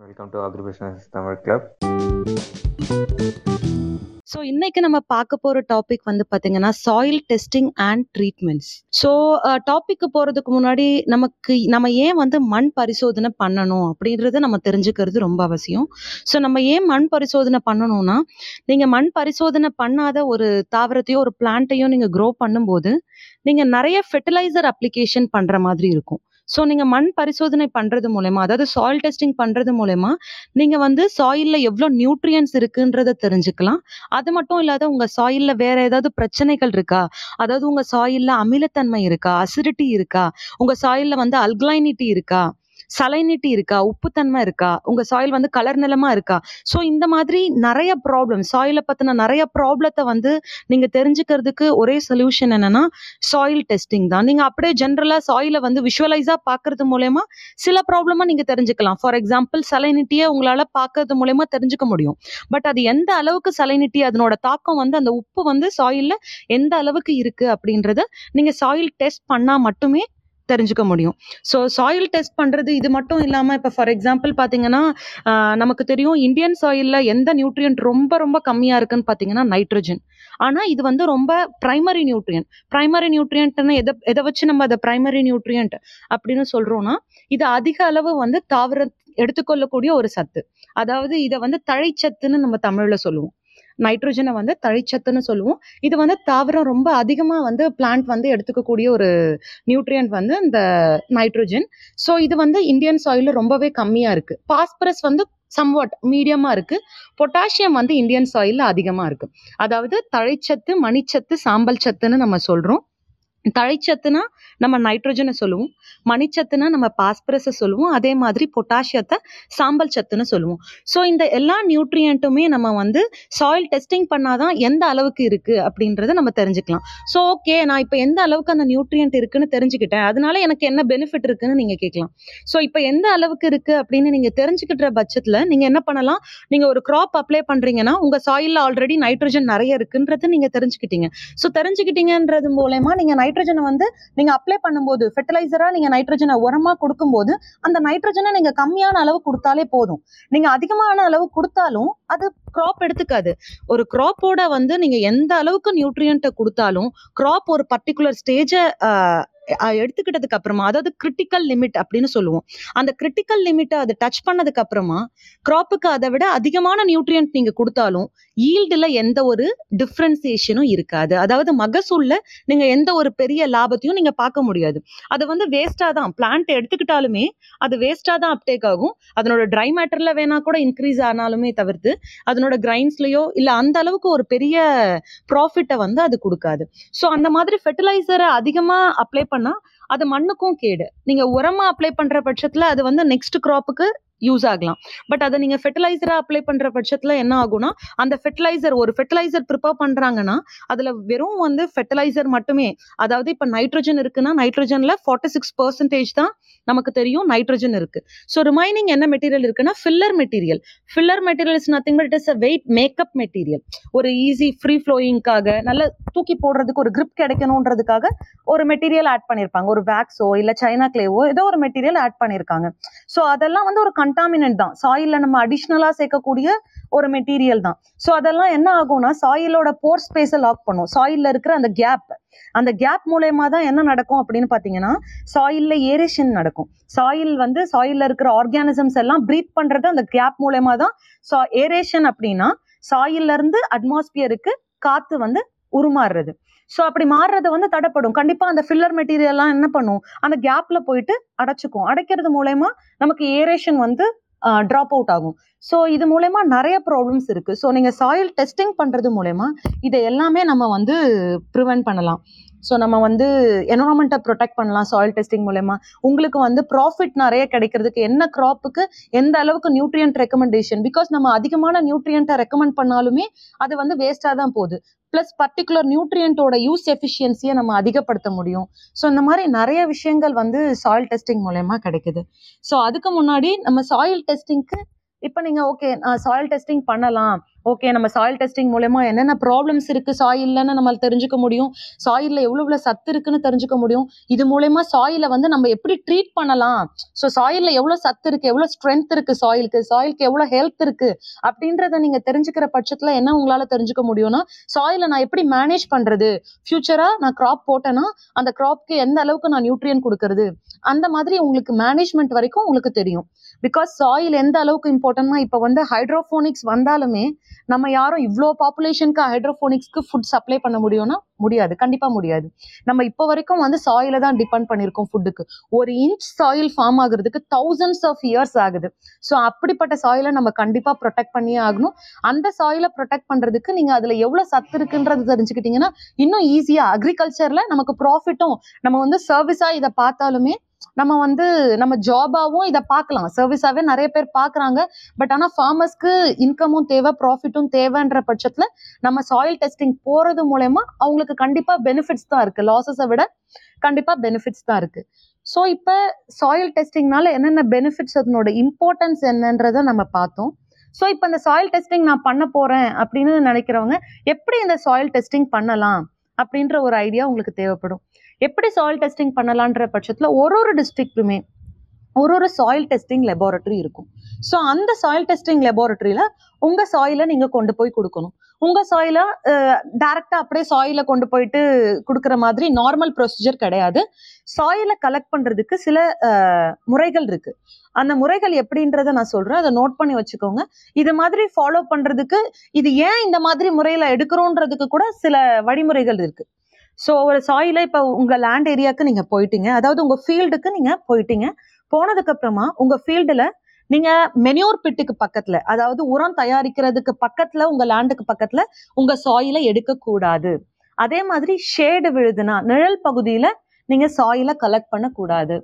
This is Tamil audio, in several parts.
Welcome to Agrifusions Tamil club so இன்னைக்கு நம்ம பார்க்க போற டாபிக் வந்து பாத்தீங்கன்னா soil testing and treatments so டாபிக்கு போறதுக்கு முன்னாடி நமக்கு நம்ம ஏன் வந்து மண் பரிசோதனை பண்ணணும் அப்படின்றத நம்ம தெரிஞ்சுக்கிறது ரொம்ப அவசியம். ஸோ நம்ம ஏன் மண் பரிசோதனை பண்ணணும்னா நீங்க மண் பரிசோதனை பண்ணாத ஒரு தாவரத்தையோ ஒரு பிளான்ட்டையோ நீங்க க்ரோ பண்ணும்போது நீங்க நிறைய ஃபெர்டிலைசர் அப்ளிகேஷன் பண்ற மாதிரி இருக்கும். ஸோ நீங்கள் மண் பரிசோதனை பண்ணுறது மூலயமா அதாவது சாயில் டெஸ்டிங் பண்ணுறது மூலயமா நீங்கள் வந்து சாயிலில் எவ்வளோ நியூட்ரியன்ஸ் இருக்குன்றத தெரிஞ்சுக்கலாம். அது மட்டும் இல்லாத உங்கள் சாயில்ல வேற ஏதாவது பிரச்சனைகள் இருக்கா? அதாவது உங்கள் சாயிலில் அமிலத்தன்மை இருக்கா? அசிடிட்டி இருக்கா? உங்கள் சாயில்ல வந்து அல்கலைனிட்டி இருக்கா? சலைனிட்டி இருக்கா உப்புத்தன்மை இருக்கா உங்க சாயில் வந்து கலர் நிலமா இருக்கா? ஸோ இந்த மாதிரி நிறைய ப்ராப்ளம் சாயிலை பத்தின நிறைய ப்ராப்ளத்தை வந்து நீங்க தெரிஞ்சுக்கிறதுக்கு ஒரே சொல்யூஷன் என்னன்னா சாயில் டெஸ்டிங் தான். நீங்க அப்படியே ஜென்ரலா சாயிலை வந்து விஷுவலைஸா பாக்குறது மூலயமா சில ப்ராப்ளமா நீங்க தெரிஞ்சுக்கலாம். ஃபார் எக்ஸாம்பிள் சலைனிட்டியை உங்களால பார்க்கறது மூலயமா தெரிஞ்சுக்க முடியும். பட் அது எந்த அளவுக்கு சலைனிட்டி அதனோட தாக்கம் வந்து அந்த உப்பு வந்து சாயில்ல எந்த அளவுக்கு இருக்கு அப்படின்றத நீங்க சாயில் டெஸ்ட் பண்ணா மட்டுமே தெரிஞ்சுக்க முடியும். ஸோ சாயில் டெஸ்ட் பண்ணுறது இது மட்டும் இல்லாமல் இப்போ ஃபார் எக்ஸாம்பிள் பார்த்தீங்கன்னா நமக்கு தெரியும் இந்தியன் சாயிலில் எந்த நியூட்ரியன்ட் ரொம்ப ரொம்ப கம்மியாக இருக்குன்னு பார்த்தீங்கன்னா நைட்ரஜன் ஆனால் இது வந்து ரொம்ப ப்ரைமரி நியூட்ரியன்ட் ப்ரைமரி நியூட்ரியன்ட்னு எதை எதை வச்சு நம்ம அதை ப்ரைமரி நியூட்ரியன்ட் அப்படின்னு சொல்கிறோன்னா இது அதிக அளவு வந்து தாவர எடுத்துக்கொள்ளக்கூடிய ஒரு சத்து. அதாவது இதை வந்து தழைச்சத்துன்னு நம்ம தமிழில் சொல்லுவோம். நைட்ரஜனை வந்து தழைச்சத்துன்னு சொல்லுவோம். இது வந்து தாவரம் ரொம்ப அதிகமாக வந்து பிளான்ட் வந்து எடுத்துக்கக்கூடிய ஒரு நியூட்ரியன்ட் வந்து இந்த நைட்ரஜன் ஸோ இது வந்து இந்தியன் சாயிலில் ரொம்பவே கம்மியாக இருக்குது பாஸ்பரஸ் வந்து சம்வாட் மீடியமாக இருக்குது பொட்டாசியம் வந்து இந்தியன் சாயிலில் அதிகமாக இருக்குது அதாவது தழைச்சத்து மணிச்சத்து சாம்பல் சத்துன்னு நம்ம சொல்கிறோம் தழைச்சத்துனா நம்ம நைட்ரஜனை சொல்லுவோம். மணிச்சத்துனா நம்ம பாஸ்பரஸை சொல்லுவோம். அதே மாதிரி பொட்டாசியத்தை சாம்பல் சத்துன்னு சொல்லுவோம். ஸோ இந்த எல்லா நியூட்ரியண்ட்டுமே நம்ம வந்து சாயில் டெஸ்டிங் பண்ணாதான் எந்த அளவுக்கு இருக்குது அப்படின்றத நம்ம தெரிஞ்சுக்கலாம். ஸோ ஓகே நான் இப்போ எந்த அளவுக்கு அந்த நியூட்ரியன்ட் இருக்குன்னு தெரிஞ்சுக்கிட்டேன். அதனால எனக்கு என்ன பெனிஃபிட் இருக்குன்னு நீங்கள் கேட்கலாம். ஸோ இப்போ எந்த அளவுக்கு இருக்குது அப்படின்னு நீங்கள் தெரிஞ்சுக்கிட்ட பட்சத்தில் நீங்கள் என்ன பண்ணலாம்? நீங்கள் ஒரு க்ராப் அப்ளை பண்ணுறீங்கன்னா உங்கள் சாயிலில் ஆல்ரெடி நைட்ரஜன் நிறைய இருக்குன்றது நீங்கள் தெரிஞ்சுக்கிட்டீங்க. ஸோ தெரிஞ்சுக்கிட்டீங்கன்றது மூலயமா நீங்கள் நைட் நைட்ரஜனை வந்து நீங்கள் அப்ளை பண்ணும்போது ஃபெர்டிலைசரா நீங்கள் நைட்ரஜனை உரமாக கொடுக்கும்போது அந்த நைட்ரஜனை நீங்கள் கம்மியான அளவு கொடுத்தாலே போதும். நீங்கள் அதிகமான அளவு கொடுத்தாலும் அது க்ராப் எடுத்துக்காது. ஒரு கிராப்போட வந்து நீங்கள் எந்த அளவுக்கு நியூட்ரியன்ட்டை கொடுத்தாலும் க்ராப் ஒரு பர்டிகுலர் ஸ்டேஜை எடுத்துக்கிட்டதுக்கு அப்புறமா அதாவது கிரிட்டிக்கல் லிமிட் அப்படின்னு சொல்லுவோம். அந்த கிரிட்டிக்கல் லிமிட்டை அது டச் பண்ணதுக்கு அப்புறமா க்ராப்புக்கு அதை விட அதிகமான நியூட்ரியன்ட் நீங்க கொடுத்தாலும் ஈல்டுல எந்த ஒரு டிஃப்ரென்சியேஷனும் இருக்காது. அதாவது மகசூல்ல நீங்க எந்த ஒரு பெரிய லாபத்தையும் நீங்க பார்க்க முடியாது. அது வந்து வேஸ்டா தான். பிளான்ட் எடுத்துக்கிட்டாலுமே அது வேஸ்டா தான் அப்டேக் ஆகும். அதனோட ட்ரை மேட்டர்ல வேணா கூட இன்க்ரீஸ் ஆனாலுமே தவிர்த்து அதனோட கிரைன்ஸ்லயோ இல்ல அந்த அளவுக்கு ஒரு பெரிய ப்ராஃபிட்டை வந்து அது கொடுக்காது. ஸோ அந்த மாதிரி ஃபெர்டிலைசரை அதிகமா அப்ளை பண்ணா அது மண்ணுக்கும் கேடு. நீங்க உரமா அப்ளை பண்ற பட்சத்துல அது வந்து நெக்ஸ்ட் கிராப்புக்கு யூஸ் ஆகலாம். பட் அதை நீங்கள் ஃபெர்டிலைசரா அப்ளை பண்ணுற பட்சத்தில் என்ன ஆகும்னா அந்த ஃபெர்டிலைசர் ஒரு ஃபெர்டிலைசர் ப்ரிப்பேர் பண்ணுறாங்கன்னா அதில் வெறும் வந்து ஃபெர்டிலைசர் மட்டுமே அதாவது இப்போ நைட்ரஜன் இருக்குன்னா நைட்ரஜனில் ஃபார்ட்டி சிக்ஸ் பர்சன்டேஜ் தான் நமக்கு தெரியும் நைட்ரஜன் இருக்கு. ஸோ ரிமைனிங் என்ன மெட்டீரியல் இருக்குன்னா filler material filler material is nothing but it is a weight makeup material ஒரு ஈஸி ஃப்ரீ ஃப்ளோயிங்காக நல்ல தூக்கி போடுறதுக்கு ஒரு கிரிப் கிடைக்கணுன்றதுக்காக ஒரு மெட்டீரியல் ஆட் பண்ணியிருப்பாங்க ஒரு வேக்ஸோ இல்லை சைனா கிளேவோ ஏதோ ஒரு மெட்டீரியல் ஆட் பண்ணியிருக்காங்க ஸோ அதெல்லாம் வந்து ஒரு கண்டாமினன்ட் தான். சாயில்ல நம்ம அடிஷ்னலா சேர்க்கக்கூடிய ஒரு மெட்டீரியல் தான். ஸோ அதெல்லாம் என்ன ஆகும்னா சாயிலோட போர் ஸ்பேஸை லாக் பண்ணும். சாயில்ல இருக்கிற அந்த கேப் அந்த கேப் மூலயமா தான் என்ன நடக்கும் அப்படின்னு பாத்தீங்கன்னா சாயில்ல ஏரேஷன் நடக்கும். சாயில் வந்து சாயில்ல இருக்கிற ஆர்கானிசம்ஸ் எல்லாம் ப்ரீத் பண்றது அந்த கேப் மூலயமா தான். சா ஏரேஷன் அப்படின்னா சாயில்ல இருந்து அட்மாஸ்பியருக்கு காத்து வந்து உருமாறுறது. ஸோ அப்படி மாறுறது வந்து தடைப்படும். கண்டிப்பாக அந்த ஃபில்லர் மெட்டீரியல்லாம் என்ன பண்ணும்? அந்த கேப்ல போயிட்டு அடைச்சிக்கும். அடைக்கிறது மூலயமா நமக்கு ஏரேஷன் வந்து ட்ராப் அவுட் ஆகும். ஸோ இது மூலயமா நிறைய ப்ராப்ளம்ஸ் இருக்கு. ஸோ நீங்கள் சாயில் டெஸ்டிங் பண்ணுறது மூலயமா இதை எல்லாமே நம்ம வந்து ப்ரிவென்ட் பண்ணலாம். ஸோ நம்ம வந்து என்வரான்மெண்ட்டை ப்ரொடெக்ட் பண்ணலாம் சாயில் டெஸ்டிங் மூலயமா உங்களுக்கு வந்து ப்ராஃபிட் நிறைய கிடைக்கிறதுக்கு என்ன க்ராப்புக்கு எந்த அளவுக்கு நியூட்ரியன்ட் ரெக்கமெண்டேஷன் பிகாஸ் நம்ம அதிகமான நியூட்ரியண்ட்டை ரெக்கமெண்ட் பண்ணாலுமே அது வந்து வேஸ்டாக தான் போகுது. ப்ளஸ் பர்டிகுலர் நியூட்ரியண்ட்டோட யூஸ் எஃபிஷியன்சியை நம்ம அதிகப்படுத்த முடியும். ஸோ இந்த மாதிரி நிறைய விஷயங்கள் வந்து சாயில் டெஸ்டிங் மூலயமா கிடைக்குது. ஸோ அதுக்கு முன்னாடி நம்ம சாயில் டெஸ்டிங்க்கு இப்போ நீங்கள் ஓகே நான் சாயில் டெஸ்டிங் பண்ணலாம். ஓகே நம்ம சாயில் டெஸ்டிங் மூலயமா என்னென்ன ப்ராப்ளம்ஸ் இருக்கு சாயில்லன்னு நம்மளால் தெரிஞ்சுக்க முடியும். சாயில்ல எவ்வளவு எவ்வளவு சத்து இருக்குன்னு தெரிஞ்சுக்க முடியும். இது மூலயமா சாயில வந்து நம்ம எப்படி ட்ரீட் பண்ணலாம்? ஸோ சாயில்ல எவ்வளவு சத்து இருக்கு எவ்வளவு ஸ்ட்ரென்த் இருக்கு சாயிலுக்கு சாயிலுக்கு எவ்வளவு ஹெல்த் இருக்கு? அப்படின்றத நீங்க தெரிஞ்சுக்கிற பட்சத்துல என்ன உங்களால தெரிஞ்சுக்க முடியும்னா சாயில நான் எப்படி மேனேஜ் பண்றது? ஃபியூச்சரா நான் கிராப் போட்டேன்னா அந்த கிராப்க்கு எந்த அளவுக்கு நான் நியூட்ரியன் கொடுக்கறது? அந்த மாதிரி உங்களுக்கு மேனேஜ்மெண்ட் வரைக்கும் உங்களுக்கு தெரியும். பிகாஸ் சாயில் எந்த அளவுக்கு இம்பார்ட்டன்ட்னா இப்போ வந்து ஹைட்ரோஃபோனிக்ஸ் வந்தாலுமே நம்ம யாரும் இவ்வளோ பாப்புலேஷனுக்கு ஹைட்ரோஃபோனிக்ஸ்க்கு ஃபுட் சப்ளை பண்ண முடியும்னா முடியாது. கண்டிப்பாக முடியாது. நம்ம இப்போ வரைக்கும் வந்து சாயில தான் டிபெண்ட் பண்ணியிருக்கோம் ஃபுட்டுக்கு ஒரு இன்ச் சாயில் ஃபார்ம் ஆகுறதுக்கு தௌசண்ட்ஸ் ஆஃப் இயர்ஸ் ஆகுது. ஸோ அப்படிப்பட்ட சாயிலை நம்ம கண்டிப்பாக ப்ரொடெக்ட் பண்ணியே ஆகணும். அந்த சாயிலை ப்ரொடெக்ட் பண்ணுறதுக்கு நீங்கள் அதில் எவ்வளோ சத்து இருக்குன்றது தெரிஞ்சுக்கிட்டீங்கன்னா இன்னும் ஈஸியாக அக்ரிகல்ச்சரில் நமக்கு ப்ராஃபிட்டும் நம்ம வந்து சர்வீஸாக இதை பார்த்தாலுமே நம்ம வந்து நம்ம ஜாபாவும் இதை பார்க்கலாம். சர்வீஸாவே நிறைய பேர் பார்க்குறாங்க. பட் ஆனால் ஃபார்மர்ஸ்க்கு இன்கமும் தேவை ப்ராஃபிட்டும் தேவைன்ற பட்சத்தில் நம்ம சாயில் டெஸ்டிங் போகிறது மூலயமா அவங்களுக்கு கண்டிப்பாக பெனிஃபிட்ஸ் தான் இருக்குது லாஸஸை விட கண்டிப்பாக பெனிஃபிட்ஸ் தான் இருக்குது ஸோ இப்போ சாயில் டெஸ்டிங்னால என்னென்ன பெனிஃபிட்ஸ் அதனோட இம்பார்ட்டன்ஸ் என்னன்றதை நம்ம பார்த்தோம். ஸோ இப்போ இந்த சாயில் டெஸ்டிங் நான் பண்ண போகிறேன் அப்படின்னு நினைக்கிறவங்க எப்படி இந்த சாயில் டெஸ்டிங் பண்ணலாம் அப்படின்ற ஒரு ஐடியா உங்களுக்கு தேவைப்படும். எப்படி சாயில் டெஸ்டிங் பண்ணலான்ற பட்சத்தில் ஒரு ஒரு டிஸ்ட்ரிக்ட்டுமே ஒரு ஒரு சாயில் டெஸ்டிங் லெபார்ட்டரி இருக்கும். ஸோ அந்த சாயில் டெஸ்டிங் லெபார்ட்டரியில் உங்கள் சாயிலை நீங்கள் கொண்டு போய் கொடுக்கணும். உங்கள் சாயிலை டேரெக்டாக அப்படியே சாயில கொண்டு போயிட்டு கொடுக்குற மாதிரி நார்மல் ப்ரொசீஜர் கிடையாது. சாயிலை கலெக்ட் பண்ணுறதுக்கு சில முறைகள் இருக்கு. அந்த முறைகள் எப்படின்றத நான் சொல்கிறேன் அதை நோட் பண்ணி வச்சுக்கோங்க. இது மாதிரி ஃபாலோ பண்ணுறதுக்கு இது ஏன் இந்த மாதிரி முறையில் எடுக்கிறோன்றதுக்கு கூட சில வழிமுறைகள் இருக்கு. ஸோ ஒரு சாயில இப்போ உங்கள் லேண்ட் ஏரியாவுக்கு நீங்கள் போயிட்டீங்க. அதாவது உங்கள் ஃபீல்டுக்கு நீங்கள் போயிட்டீங்க. போனதுக்கப்புறமா உங்கள் ஃபீல்டில் நீங்கள் மெனியூர் பிட்டுக்கு பக்கத்தில் அதாவது உரம் தயாரிக்கிறதுக்கு பக்கத்தில் உங்கள் லேண்டுக்கு பக்கத்தில் உங்கள் சாயிலை எடுக்கக்கூடாது. அதே மாதிரி ஷேடு விழுதுன்னா நிழல் பகுதியில் நீங்கள் சாயிலை கலெக்ட் பண்ணக்கூடாது.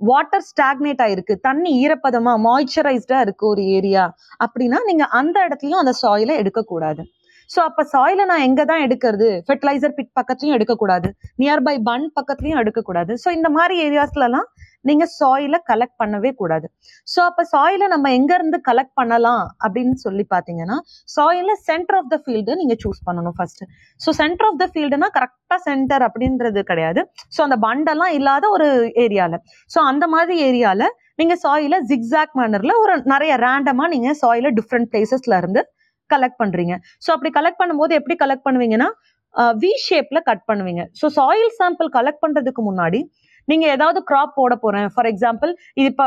வாட்டர் ஸ்டாக்னேட் ஆயிருக்கு. தண்ணி ஈரப்பதமா மாய்ச்சரைஸ்டா இருக்கு ஒரு ஏரியா அப்படின்னா நீங்க அந்த இடத்துலயும் அந்த சாயிலை எடுக்கக்கூடாது. ஸோ அப்போ சாயில நான் எங்கே தான் எடுக்கிறது? ஃபெர்டிலைசர் பிட் பக்கத்துலையும் எடுக்கக்கூடாது. நியர்பை பன் பக்கத்துலையும் எடுக்கக்கூடாது. ஸோ இந்த மாதிரி ஏரியாஸ்லலாம் நீங்கள் சாயில கலெக்ட் பண்ணவே கூடாது. ஸோ அப்போ சாயில நம்ம எங்கேருந்து கலெக்ட் பண்ணலாம் அப்படின்னு சொல்லி பார்த்தீங்கன்னா சாயில சென்டர் ஆஃப் த ஃபீல்டு நீங்கள் சூஸ் பண்ணணும் first so centre of the ஃபீல்டுனா கரெக்டாக சென்டர் அப்படின்றது கிடையாது. ஸோ அந்த பண்டெல்லாம் இல்லாத ஒரு ஏரியாவில் ஸோ அந்த மாதிரி ஏரியால நீங்கள் சாயில ஜிக்ஸாக் மேனரில் ஒரு நிறைய ரேண்டமாக நீங்கள் சாயில டிஃப்ரெண்ட் பிளேசஸ்ல இருந்து கலெக்ட் பண்றீங்க. ஸோ அப்படி கலெக்ட் பண்ணும்போது எப்படி கலெக்ட் பண்ணுவீங்கன்னா வி ஷேப்ல கட் பண்ணுவீங்க. ஸோ சாயில் சாம்பிள் கலெக்ட் பண்றதுக்கு முன்னாடி நீங்க ஏதாவது கிராப் போட போறேன். ஃபார் எக்ஸாம்பிள் இது இப்போ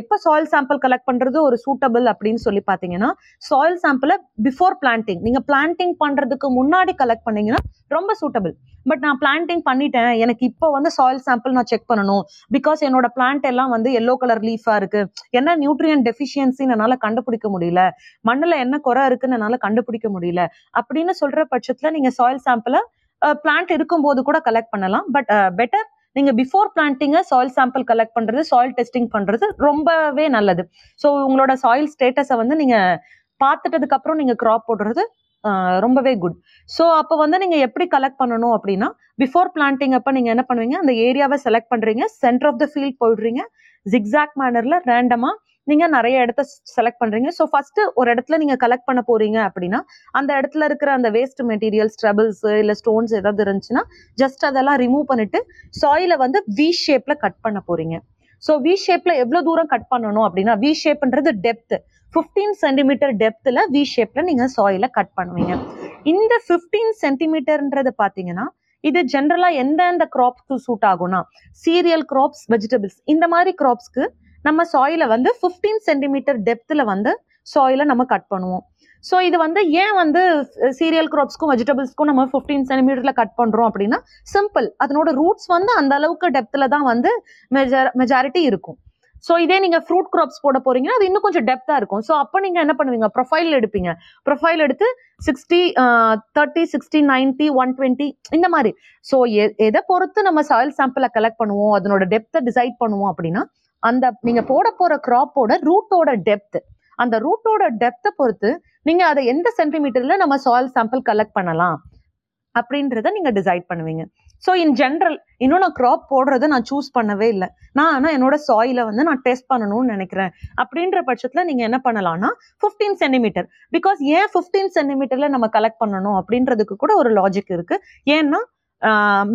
எப்போ சாயில் சாம்பிள் கலெக்ட் பண்றது ஒரு சூட்டபிள் அப்படின்னு சொல்லி பார்த்தீங்கன்னா சாயில் சாம்பிளை பிஃபோர் பிளான்டிங் நீங்க பிளான்டிங் பண்றதுக்கு முன்னாடி கலெக்ட் பண்ணீங்கன்னா ரொம்ப சூட்டபிள் பட் நான் பிளான்டிங் பண்ணிட்டேன். எனக்கு இப்போ வந்து சாயில் சாம்பிள் நான் செக் பண்ணணும். பிகாஸ் என்னோட பிளான்ட் எல்லாம் வந்து எல்லோ கலர் லீஃபா இருக்கு. என்ன நியூட்ரியன் டெஃபிஷியன்சின்னு என்னால கண்டுபிடிக்க முடியல. மண்ணுல என்ன குறை இருக்குன்னு என்னால கண்டுபிடிக்க முடியல. அப்படின்னு சொல்ற பட்சத்துல நீங்க சாயில் சாம்பிளை பிளான்ட் இருக்கும்போது கூட கலெக்ட் பண்ணலாம். பட் பெட்டர் நீங்கள் பிஃபோர் பிளான்ட்டிங்கை சாயில் சாம்பிள் கலெக்ட் பண்ணுறது சாயில் டெஸ்டிங் பண்ணுறது ரொம்பவே நல்லது. ஸோ உங்களோட சாயில் ஸ்டேட்டஸை வந்து நீங்கள் பார்த்துட்டதுக்கு அப்புறம் க்ராப் கிராப் போடுறது ரொம்பவே குட் ஸோ அப்போ வந்து நீங்கள் எப்படி கலெக்ட் பண்ணணும் அப்படின்னா பிஃபோர் பிளான்டிங் அப்போ நீங்கள் என்ன பண்ணுவீங்க? அந்த ஏரியாவை செலக்ட் பண்ணுறீங்க சென்டர் ஆஃப் த ஃபீல்ட் போயிடுறீங்க ஜிக்ஸாக் மேனரில் ரேண்டமாக நீங்க நிறைய இடத்த செலக்ட் பண்றீங்க. ஸோ ஃபர்ஸ்ட் ஒரு இடத்துல நீங்க கலெக்ட் பண்ண போறீங்க அப்படின்னா அந்த இடத்துல இருக்கிற அந்த வேஸ்ட் மெட்டீரியல் ஸ்ட்ரபிள்ஸ் இல்ல ஸ்டோன்ஸ் ஏதாவது இருந்துச்சுன்னா ஜஸ்ட் அதெல்லாம் ரிமூவ் பண்ணிட்டு சாயில வந்து வி ஷேப்ல கட் பண்ண போறீங்க. ஸோ வி ஷேப்ல எவ்வளவு தூரம் கட் பண்ணணும் அப்படின்னா வி ஷேப்ன்றது டெப்த் ஃபிஃப்டீன் சென்டிமீட்டர் டெப்த்ல வி ஷேப்ல நீங்க சாயில கட் பண்ணுவீங்க. இந்த ஃபிஃப்டீன் சென்டிமீட்டர்ன்றது பாத்தீங்கன்னா இது ஜென்ரலா எந்தெந்த கிராப்ஸ்க்கு சூட் ஆகும்னா சீரியல் கிராப்ஸ் வெஜிடபிள்ஸ் இந்த மாதிரி கிராப்ஸ்க்கு நம்ம சாயில வந்து ஃபிஃப்டீன் சென்டிமீட்டர் டெப்த்ல வந்து சாயில நம்ம கட் பண்ணுவோம். ஸோ இது வந்து ஏன் வந்து சீரியல் க்ராப்ஸ்க்கும் வெஜிடபிள்ஸ்க்கும் நம்ம ஃபிஃப்டீன் சென்டிமீட்டர்ல கட் பண்றோம் அப்படின்னா சிம்பிள் அதனோட ரூட்ஸ் வந்து அந்த அளவுக்கு டெப்த்ல தான் வந்து மெஜார் மெஜாரிட்டி இருக்கும். ஸோ இதே நீங்க ஃப்ரூட் க்ராப்ஸ் போட போறீங்கன்னா அது இன்னும் கொஞ்சம் டெப்தா இருக்கும். ஸோ அப்போ நீங்க என்ன பண்ணுவீங்க? ப்ரொஃபைல் எடுப்பீங்க. ப்ரொஃபைல் எடுத்து sixty thirty sixty ninety one twenty இந்த மாதிரி. ஸோ எதை பொறுத்து நம்ம சாயில் சாம்பிளை கலெக்ட் பண்ணுவோம் அதனோட டெப்த்தை டிசைட் பண்ணுவோம் அப்படின்னா அந்த நீங்க போட போற கிராப்போட ரூட்டோட டெப்த் அந்த ரூட்டோட டெப்த்தை பொறுத்து நீங்க அதை எந்த சென்டிமீட்டர்ல நம்ம சாயில் சாம்பிள் கலெக்ட் பண்ணலாம் அப்படின்றத நீங்க டிசைட் பண்ணுவீங்க. ஸோ இன் ஜென்ரல் இன்னும் நான் க்ராப் போடுறத நான் சூஸ் பண்ணவே இல்லை. நான் ஆனால் என்னோட சாயில வந்து நான் டெஸ்ட் பண்ணணும்னு நினைக்கிறேன். அப்படின்ற பட்சத்தில் நீங்கள் என்ன பண்ணலாம்னா ஃபிஃப்டீன் சென்டிமீட்டர் பிகாஸ் ஏன் ஃபிஃப்டீன் சென்டிமீட்டரில் நம்ம கலெக்ட் பண்ணணும் அப்படின்றதுக்கு கூட ஒரு லாஜிக் இருக்கு. ஏன்னா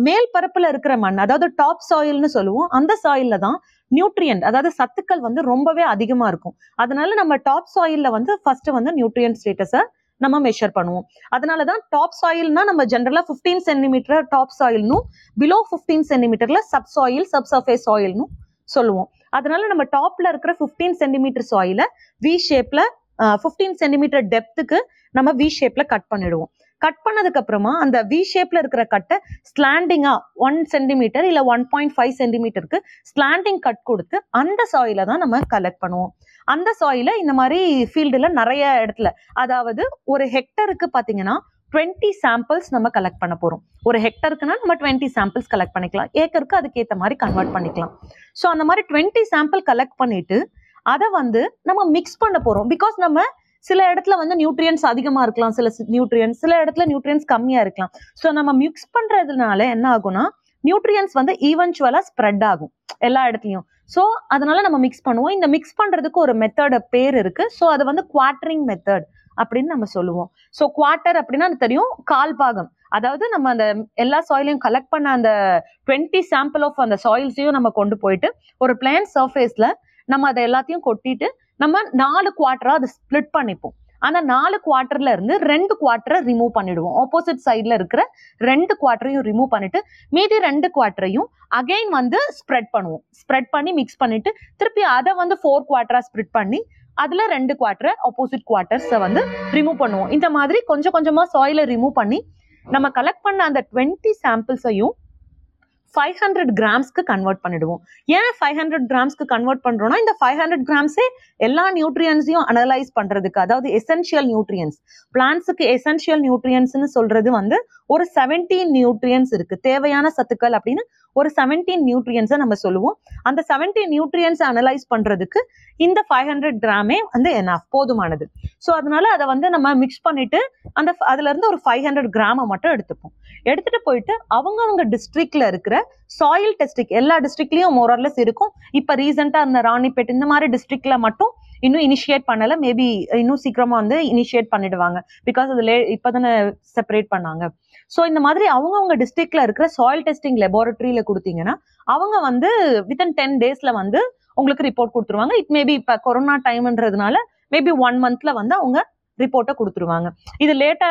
மேல் பரப்புல இருக்கிற மண் அதாவது டாப் சாயில்னு சொல்லுவோம் அந்த சாயில்ல தான் நியூட்ரியன்ட் அதாவது சத்துக்கள் வந்து ரொம்பவே அதிகமாக இருக்கும். அதனால நம்ம டாப் சாயிலில் வந்து ஃபர்ஸ்ட் வந்து நியூட்ரியன்ட் ஸ்டேட்டஸை நம்ம மெஷர் பண்ணுவோம். அதனால தான் டாப் சாயில்னா நம்ம ஜென்ரலாக ஃபிஃப்டீன் சென்டிமீட்டர் டாப் சாயில்னும் பிலோ ஃபிஃப்டீன் சென்டிமீட்டரில் சப் சாயில் சப் சர்ஃபேஸ் சாயில்னும் சொல்லுவோம். அதனால நம்ம டாப்ல இருக்கிற ஃபிஃப்டீன் சென்டிமீட்டர் சாயில வி ஷேப்ல ஃபிஃப்டீன் சென்டிமீட்டர் டெப்த்துக்கு நம்ம வி ஷேப்ல கட் பண்ணிடுவோம். கட் பண்ணதுக்கு அப்புறமா அந்த வி ஷேப்ல இருக்கிற கட்டை ஸ்லாண்டிங்கா ஒன் சென்டிமீட்டர் இல்ல ஒன் பாயிண்ட் ஃபைவ் சென்டிமீட்டருக்கு ஸ்லாண்டிங் கட் கொடுத்து அந்த சாயில தான் நம்ம கலெக்ட் பண்ணுவோம். அந்த சாயில இந்த மாதிரி ஃபீல்டுல நிறைய இடத்துல அதாவது ஒரு ஹெக்டருக்கு பாத்தீங்கன்னா டுவெண்ட்டி சாம்பிள்ஸ் நம்ம கலெக்ட் பண்ண போறோம். ஒரு ஹெக்டருக்குன்னா நம்ம டுவெண்ட்டி சாம்பிள்ஸ் கலெக்ட் பண்ணிக்கலாம். ஏக்கருக்கு அதுக்கேற்ற மாதிரி கன்வெர்ட் பண்ணிக்கலாம். ஸோ அந்த மாதிரி டுவெண்ட்டி சாம்பிள் கலெக்ட் பண்ணிட்டு அதை வந்து நம்ம மிக்ஸ் பண்ண போறோம். பிகாஸ் நம்ம சில இடத்துல வந்து நியூட்ரியன்ஸ் அதிகமாக இருக்கலாம் சில நியூட்ரியன்ஸ் சில இடத்துல நியூட்ரியன்ஸ் கம்மியாக இருக்கலாம். ஸோ நம்ம மிக்ஸ் பண்ணுறதுனால என்ன ஆகும்னா நியூட்ரியன்ஸ் வந்து ஈவென்ச்சுவலாக ஸ்ப்ரெட் ஆகும் எல்லா இடத்துலையும். ஸோ அதனால நம்ம மிக்ஸ் பண்ணுவோம். இந்த மிக்ஸ் பண்ணுறதுக்கு ஒரு மெத்தட் பேர் இருக்கு. ஸோ அது வந்து குவாட்டரிங் மெத்தட் அப்படின்னு நம்ம சொல்லுவோம். ஸோ குவார்ட்டர் அப்படின்னா அது தெரியும் கால் பாகம். அதாவது நம்ம அந்த எல்லா சாயிலையும் கலெக்ட் பண்ண அந்த டுவெண்ட்டி சாம்பிள் ஆஃப் அந்த சாயில்ஸையும் நம்ம கொண்டு போயிட்டு ஒரு பிளான் சர்ஃபேஸ்ல நம்ம அதை எல்லாத்தையும் கொட்டிட்டு நம்ம நாலு குவார்டரா அதை ஸ்பிளிட் பண்ணிப்போம். அந்த நாலு குவார்டர்ல இருந்து ரெண்டு குவார்டரை ரிமூவ் பண்ணிடுவோம். ஆப்போசிட் சைட்ல இருக்கிற ரெண்டு குவார்டரையும் ரிமூவ் பண்ணிட்டு மீதி ரெண்டு குவார்டரையும் அகைன் வந்து ஸ்ப்ரெட் பண்ணுவோம். ஸ்ப்ரெட் பண்ணி மிக்ஸ் பண்ணிட்டு திருப்பி அதை வந்து ஃபோர் குவார்டரா ஸ்ப்ரெட் பண்ணி அதுல ரெண்டு குவார்ட்டர் ஆப்போசிட் குவார்டர்ஸை வந்து ரிமூவ் பண்ணுவோம். இந்த மாதிரி கொஞ்சம் கொஞ்சமா சாயில ரிமூவ் பண்ணி நம்ம கலெக்ட் பண்ண அந்த டுவெண்ட்டி சாம்பிள்ஸையும் ஃபைவ் ஹண்ட்ரட் கிராம்ஸ்க்கு கன்வெர்ட் பண்ணிடுவோம். ஏன் ஃபைவ் ஹண்ட்ரட் கிராம்ஸ்க்கு கன்வெர்ட் பண்றோம்னா இந்த ஃபைவ் ஹண்ட்ரட் கிராம்ஸே எல்லா நியூட்ரியன்ஸையும் அனலைஸ் பண்றதுக்கு அதாவது எசென்ஷியல் நியூட்ரியன்ஸ் பிளான்ஸுக்கு எசென்ஷியல் நியூட்ரியன்ஸ்னு சொல்றது வந்து ஒரு செவன்டீன் நியூட்ரியன்ஸ் இருக்கு. தேவையான சத்துக்கள் அப்படின்னு ஒரு செவன்டீன் நியூட்ரியன்ஸை நம்ம சொல்லுவோம். அந்த செவன்டீன் நியூட்ரியன்ஸ் அனலைஸ் பண்ணுறதுக்கு இந்த ஃபைவ் ஹண்ட்ரட் கிராமே வந்து என்ன போதுமானது. ஸோ அதனால அதை வந்து நம்ம மிக்ஸ் பண்ணிட்டு அந்த அதுலேருந்து ஒரு ஃபைவ் ஹண்ட்ரட் கிராமை மட்டும் எடுத்துப்போம். எடுத்துட்டு போயிட்டு அவங்கவுங்க டிஸ்ட்ரிக்ட்ல இருக்கிற சாயில் டெஸ்டிக் எல்லா டிஸ்ட்ரிக்ட்லயும் மோரர்லெஸ் இருக்கும். இப்போ ரீசெண்டாக அந்த ராணிப்பேட் இந்த மாதிரி டிஸ்ட்ரிக்ட்ல மட்டும் இன்னும் இனிஷியேட் பண்ணல. மேபி இன்னும் சீக்கிரமா வந்து இனிஷியேட் பண்ணிடுவாங்க. பிகாஸ் அது லே இப்பதானே செப்பரேட் பண்ணாங்க. ஸோ இந்த மாதிரி அவங்கவுங்க டிஸ்ட்ரிக்ட்ல இருக்கிற சாயில் டெஸ்டிங் லெபார்டரியில கொடுத்தீங்கன்னா அவங்க வந்து வித்தின் டென் டேஸ்ல வந்து உங்களுக்கு ரிப்போர்ட் கொடுத்துருவாங்க. இட் மேபி இப்போ கொரோனா டைம்ன்றதுனால மேபி ஒன் மந்த்ல வந்து அவங்க ரிப்போர்ட்டை கொடுத்துருவாங்க. இது லேட்டா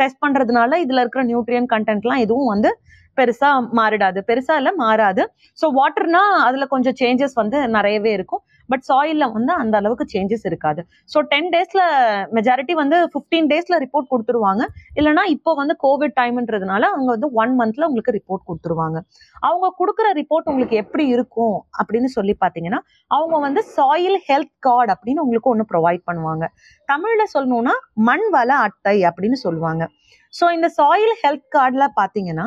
டெஸ்ட் பண்றதுனால இதுல இருக்கிற நியூட்ரியன் கண்டென்ட்லாம் எதுவும் வந்து பெருசா மாறிடாது. பெருசா இல்ல மாறாது. ஸோ வாட்டர்னா அதுல கொஞ்சம் சேஞ்சஸ் வந்து நிறையவே இருக்கும். பட் சாயில்ல வந்து அந்த அளவுக்கு சேஞ்சஸ் இருக்காது. ஸோ டென் டேஸ்ல மெஜாரிட்டி வந்து ஃபிஃப்டீன் டேஸ்ல ரிப்போர்ட் கொடுத்துருவாங்க. இல்லைன்னா இப்போ வந்து கோவிட் டைம்ன்றதுனால அவங்க வந்து ஒன் மந்த்ல உங்களுக்கு ரிப்போர்ட் கொடுத்துருவாங்க. அவங்க கொடுக்குற ரிப்போர்ட் உங்களுக்கு எப்படி இருக்கும் அப்படின்னு சொல்லி பார்த்தீங்கன்னா அவங்க வந்து சாயில் ஹெல்த் கார்டு அப்படின்னு உங்களுக்கு ஒன்று ப்ரொவைட் பண்ணுவாங்க. தமிழ்ல சொல்லணும்னா மண் வள அட்டை அப்படின்னு சொல்லுவாங்க. ஸோ இந்த சாயில் ஹெல்த் கார்டில் பார்த்தீங்கன்னா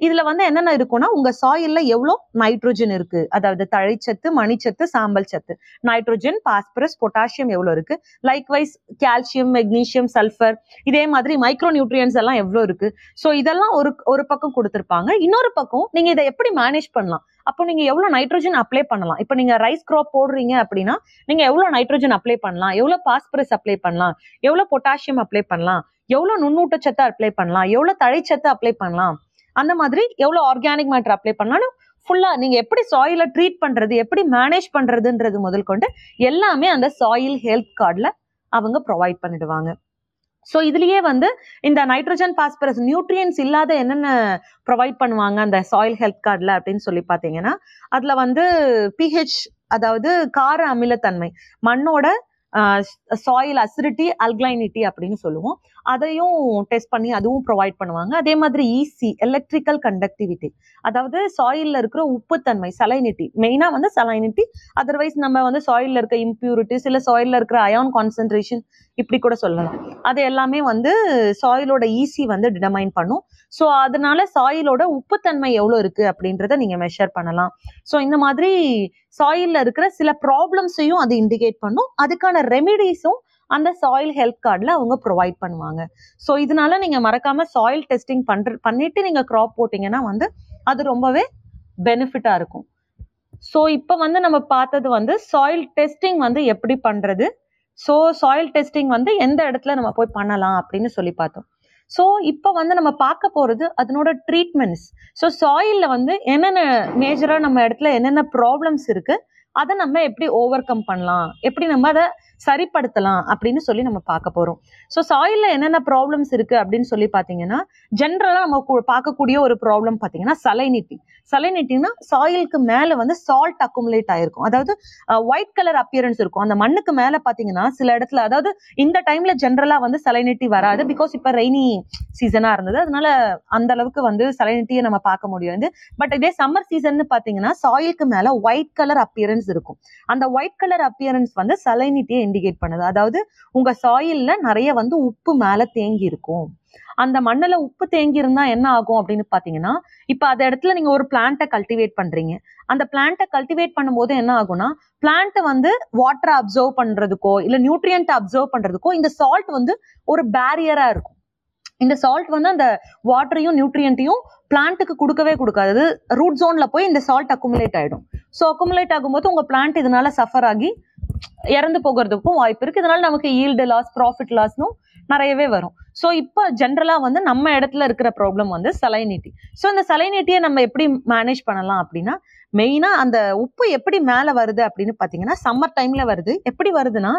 இதுல வந்து என்னென்ன இருக்கும்னா உங்க சாயில்ல எவ்வளோ நைட்ரோஜன் இருக்கு? அதாவது தழைச்சத்து மணிச்சத்து சாம்பல் சத்து. நைட்ரோஜன் பாஸ்பரஸ் பொட்டாசியம் எவ்வளோ இருக்கு? லைக்வைஸ் கால்சியம் மெக்னீசியம் சல்ஃபர் இதே மாதிரி மைக்ரோ நியூட்ரியன்ஸ் எல்லாம் எவ்வளோ இருக்கு? ஸோ இதெல்லாம் ஒரு ஒரு பக்கம் கொடுத்துருப்பாங்க. இன்னொரு பக்கம் நீங்க இதை எப்படி மேனேஜ் பண்ணலாம்? அப்போ நீங்க எவ்வளவு நைட்ரோஜன் அப்ளை பண்ணலாம்? இப்போ நீங்க ரைஸ் கிராப் போடுறீங்க அப்படின்னா நீங்க எவ்வளவு நைட்ரோஜன் அப்ளை பண்ணலாம்? எவ்வளவு பாஸ்பரஸ் அப்ளை பண்ணலாம்? எவ்வளவு பொட்டாசியம் அப்ளை பண்ணலாம்? எவ்வளவு நுண்ணூட்டச்சத்தை அப்ளை பண்ணலாம்? எவ்வளவு தழைச்சத்தை அப்ளை பண்ணலாம்? அந்த மாதிரி எவ்வளவு ஆர்கானிக் மேட்டர் அப்ளை பண்ணாலும் ஃபுல்லா நீங்க எப்படி சாயில ட்ரீட் பண்றது எப்படி மேனேஜ் பண்றதுன்றது முதல் கொண்டு எல்லாமே அந்த சாயில் ஹெல்த் கார்டில் அவங்க ப்ரொவைட் பண்ணிடுவாங்க. ஸோ இதுலயே வந்து இந்த நைட்ரஜன் பாஸ்பரஸ் நியூட்ரியன்ஸ் இல்லாத என்னென்ன ப்ரொவைட் பண்ணுவாங்க அந்த சாயில் ஹெல்த் கார்டில் அப்படின்னு சொல்லி பார்த்தீங்கன்னா அதுல வந்து பிஹெச் அதாவது கார அமிலத்தன்மை மண்ணோட சாயில் அசிடிட்டி அல்கிளைனிட்டி அப்படின்னு சொல்லுவோம். அதையும் டெஸ்ட் பண்ணி அதுவும் ப்ரொவைட் பண்ணுவாங்க. அதே மாதிரி ஈசி எலக்ட்ரிக்கல் கண்டக்டிவிட்டி அதாவது சாயில்ல இருக்கிற உப்புத்தன்மை சலைனிட்டி மெயினா வந்து சலைனிட்டி அதர்வைஸ் நம்ம வந்து சாயில்ல இருக்க இம்ப்யூரிட்டி இல்ல சாயில்ல இருக்கிற அயான் கான்சென்ட்ரேஷன் இப்படி கூட சொல்லலாம். அது எல்லாமே வந்து சாயிலோட ஈசி வந்து டிடமைன் பண்ணும். ஸோ அதனால சாயிலோட உப்புத்தன்மை எவ்வளோ இருக்கு அப்படின்றத நீங்க மெஷர் பண்ணலாம். ஸோ இந்த மாதிரி சாயில்ல இருக்கிற சில ப்ராப்ளம்ஸையும் அது இண்டிகேட் பண்ணும். அதுக்கான ரெமிடிஸும் அந்த சாயில் ஹெல்த் கார்டில் அவங்க ப்ரொவைட் பண்ணுவாங்க. ஸோ இதனால நீங்கள் மறக்காமல் சாயில் டெஸ்டிங் பண்ற பண்ணிட்டு நீங்கள் க்ராப் போட்டிங்கன்னா வந்து அது ரொம்பவே பெனிஃபிட்டாக இருக்கும். ஸோ இப்போ வந்து நம்ம பார்த்தது வந்து சாயில் டெஸ்டிங் வந்து எப்படி பண்ணுறது ஸோ சாயில் டெஸ்டிங் வந்து எந்த இடத்துல நம்ம போய் பண்ணலாம் அப்படின்னு சொல்லி பார்த்தோம். ஸோ இப்போ வந்து நம்ம பார்க்க போகிறது அதனோட ட்ரீட்மெண்ட்ஸ் ஸோ சாயிலில் வந்து என்னென்ன மேஜராக நம்ம இடத்துல என்னென்ன ப்ராப்ளம்ஸ் இருக்குது அதை நம்ம எப்படி ஓவர் கம் பண்ணலாம்? எப்படி நம்ம அதை சரிப்படுத்தலாம் அப்படின்னு சொல்லி நம்ம பார்க்க போகிறோம் ஸோ சாயிலில் என்னென்ன ப்ராப்ளம்ஸ் இருக்குது அப்படின்னு சொல்லி பார்த்தீங்கன்னா ஜென்ரலாக நம்ம பார்க்கக்கூடிய ஒரு ப்ராப்ளம் பார்த்தீங்கன்னா சலைனிட்டி சலைனிட்டின்னா சாயிலுக்கு மேலே வந்து சால்ட் அக்குமுலேட் ஆயிருக்கும். அதாவது ஒயிட் கலர் அப்பியரன்ஸ் இருக்கும். அந்த மண்ணுக்கு மேலே பார்த்தீங்கன்னா சில இடத்துல அதாவது இந்த டைமில் ஜென்ரலாக வந்து சலைனிட்டி வராது. பிகாஸ் இப்போ ரெய்னி சீசனாக இருந்தது. அதனால அந்த அளவுக்கு வந்து சலைனிட்டியை நம்ம பார்க்க முடியாது. பட் இதே சம்மர் சீசன் பார்த்தீங்கன்னா சாயிலுக்கு மேலே ஒயிட் கலர் அப்பியரன்ஸ் இருக்கும். அந்த ஒயிட் கலர் அப்பியரன்ஸ் வந்து சலைனிட்டியை இண்டிகேட் பண்ணுது. அதாவது உங்க சாயில்ல நிறைய வந்து உப்பு மேல தேங்கி இருக்கும். அந்த மண்ணுல உப்பு தேங்கி இருந்தா என்ன ஆகும் அப்படின்னு பாத்தீங்கன்னா இப்போ அந்த இடத்துல நீங்க ஒரு பிளான்ட்டை கல்டிவேட் பண்றீங்க. அந்த பிளான்ட்டை கல்டிவேட் பண்ணும்போது என்ன ஆகும்னா பிளான்ட் வந்து வாட்டரை அப்சர்வ் பண்றதுக்கோ இல்ல நியூட்ரியன்ட் அப்சர்வ் பண்றதுக்கோ இந்த சால்ட் வந்து ஒரு பேரியரா இருக்கும். இந்த சால்ட் வந்து அந்த வாட்டரையும் நியூட்ரியன்ட்டையும் பிளான்ட்டுக்கு கொடுக்கவே கொடுக்காது. ரூட் ஜோன்ல போய் இந்த சால்ட் அக்குமுலேட் ஆயிடும். ஸோ அக்குமுலேட் ஆகும்போது உங்க பிளான்ட் இதனால சஃபர் ஆகி இறந்து போகிறதுக்கும் வாய்ப்பு இருக்கு. இதனால நமக்கு ஈல்டு லாஸ் ப்ராஃபிட் லாஸ்னும் நிறையவே வரும். ஸோ இப்போ ஜென்ரலாக வந்து நம்ம இடத்துல இருக்கிற ப்ராப்ளம் வந்து சலைனிட்டி ஸோ இந்த சலைனிட்டியை நம்ம எப்படி மேனேஜ் பண்ணலாம் அப்படின்னா மெயினாக அந்த உப்பு எப்படி மேலே வருது அப்படின்னு பார்த்தீங்கன்னா சம்மர் டைமில் வருது. எப்படி வருதுன்னா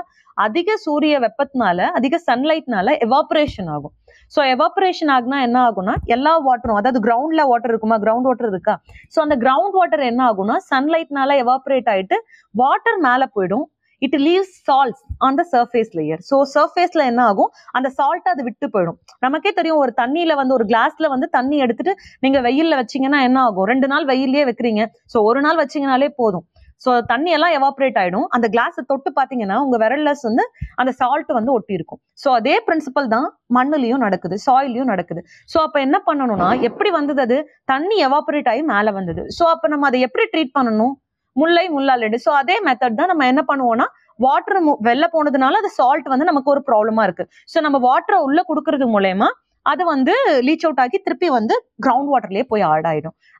அதிக சூரிய வெப்பத்தினால அதிக சன்லைட்னால எவாப்ரேஷன் ஆகும். ஸோ எவாப்ரேஷன் ஆகுனா என்ன ஆகும்னா எல்லா வாட்டரும் அதாவது கிரவுண்டில் வாட்டர் இருக்குமா? கிரவுண்ட் வாட்டர் இருக்கா? ஸோ அந்த கிரவுண்ட் வாட்டர் என்ன ஆகும்னா சன்லைட்னால எவாப்ரேட் ஆயிட்டு வாட்டர் மேலே போயிடும். It leaves salts on the surface layer so சர்ஃபேஸ்ல என்ன ஆகும் அந்த சால்ட் அது விட்டு போயிடும். நமக்கே தெரியும் ஒரு தண்ணியில வந்து ஒரு கிளாஸ்ல வந்து தண்ணி எடுத்துட்டு நீங்க வெயில்ல வச்சீங்கன்னா என்ன ஆகும் ரெண்டு நாள் வெயிலே வைக்கிறீங்க. ஸோ ஒரு நாள் வச்சீங்கனாலே போதும். ஸோ தண்ணி எல்லாம் எவாப்ரேட் ஆயிடும். அந்த கிளாஸை தொட்டு பார்த்தீங்கன்னா உங்க விரல்லஸ் வந்து அந்த சால்ட் வந்து ஒட்டி இருக்கும். ஸோ அதே பிரின்சிபல் தான் மண்ணுலையும் நடக்குது சாயிலையும் நடக்குது. ஸோ அப்போ என்ன பண்ணணும்னா எப்படி வந்தது அது? தண்ணி எவாப்ரேட் ஆகி மேலே வந்தது. ஸோ அப்போ நம்ம அதை எப்படி ட்ரீட் பண்ணணும்? முல்லை முள்ளாலெடு ஸோ அதே மெத்தட் தான் நம்ம என்ன பண்ணுவோம்னா வாட்டர் வெளில போனதுனால அது சால்ட் வந்து நமக்கு ஒரு ப்ராப்ளமா இருக்கு. ஸோ நம்ம வாட்டரை உள்ள கொடுக்கறது மூலயமா அது வந்து லீச் அவுட் ஆகி திருப்பி வந்து கிரவுண்ட் வாட்டர்லயே போய் ஆட்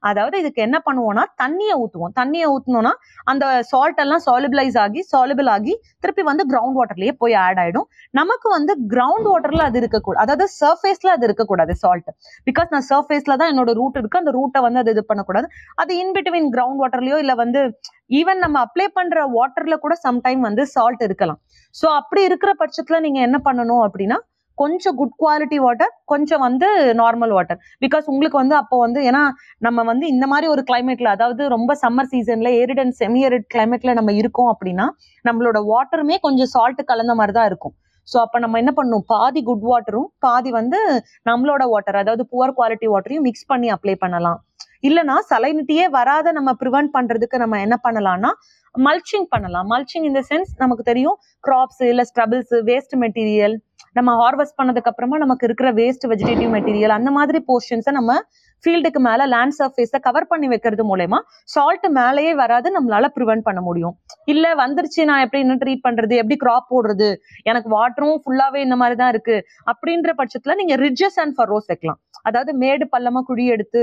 அதாவது இதுக்கு என்ன பண்ணுவோம்னா தண்ணியை ஊற்றுவோம் தண்ணியை ஊற்றினோம்னா அந்த சால்ட் எல்லாம் சாலிபிளைஸ் ஆகி சாலிபிள் ஆகி திருப்பி வந்து கிரவுண்ட் வாட்டர்லயே போய் ஆட் ஆயிடும். நமக்கு வந்து கிரவுண்ட் வாட்டர்ல அது இருக்கக்கூடாது அதாவது சர்ஃபேஸ்ல அது இருக்கக்கூடாது சால்ட் பிகாஸ் நான் சர்ஃபேஸ்ல தான் என்னோட ரூட் இருக்கு. அந்த ரூட்டை வந்து அது இது பண்ணக்கூடாது. அது இன்பிட்வீன் கிரவுண்ட் வாட்டர்லயோ இல்லை வந்து ஈவன் நம்ம அப்ளை பண்ற வாட்டர்ல கூட சம்டைம் வந்து சால்ட் இருக்கலாம். ஸோ அப்படி இருக்கிற பட்சத்துல நீங்க என்ன பண்ணணும் அப்படின்னா கொஞ்சம் குட் குவாலிட்டி வாட்டர் கொஞ்சம் வந்து நார்மல் வாட்டர் பிகாஸ் உங்களுக்கு வந்து அப்போ வந்து ஏன்னா நம்ம வந்து இந்த மாதிரி ஒரு கிளைமேட்ல அதாவது ரொம்ப சம்மர் சீசன்ல ஏரிட் அண்ட் செமி ஏரிட் கிளைமேட்ல நம்ம இருக்கோம் அப்படின்னா நம்மளோட வாட்டருமே கொஞ்சம் சால்ட் கலந்த மாதிரி தான் இருக்கும். ஸோ அப்போ நம்ம என்ன பண்ணணும் பாதி குட் வாட்டரும் பாதி வந்து நம்மளோட வாட்டர் அதாவது புவர் குவாலிட்டி வாட்டரையும் மிக்ஸ் பண்ணி அப்ளை பண்ணலாம். இல்லைன்னா சலைனிட்டியே வராத நம்ம ப்ரிவென்ட் பண்றதுக்கு நம்ம என்ன பண்ணலாம்னா மல்ச்சிங் பண்ணலாம். மல்ச்சிங் இந்த சென்ஸ் நமக்கு தெரியும் கிராப்ஸ் இல்லை ஸ்ட்ரபிள்ஸ் வேஸ்ட் மெட்டீரியல் நம்ம ஹார்வெஸ்ட் பண்ணதுக்கு அப்புறமா நமக்கு இருக்கிற வேஸ்ட் வெஜிடேட்டிவ் மெட்டீரியல் அந்த மாதிரி போர்ஷன்ஸை நம்ம ஃபீல்டுக்கு மேல லேண்ட் சர்ஃபேஸை கவர் பண்ணி வைக்கிறது மூலயமா சால்ட் மேலேயே வராது நம்மளால ப்ரிவென்ட் பண்ண முடியும். இல்ல வந்துருச்சு நான் எப்படி என்ன ட்ரீட் பண்றது? எப்படி கிராப் போடுறது? எனக்கு வாட்டரும் ஃபுல்லாவே இந்த மாதிரி தான் இருக்கு. அப்படின்ற பட்சத்துல நீங்க ரிட்ஜஸ் அண்ட் ஃபரோஸ் வைக்கலாம். அதாவது மேடு பள்ளமா குழி எடுத்து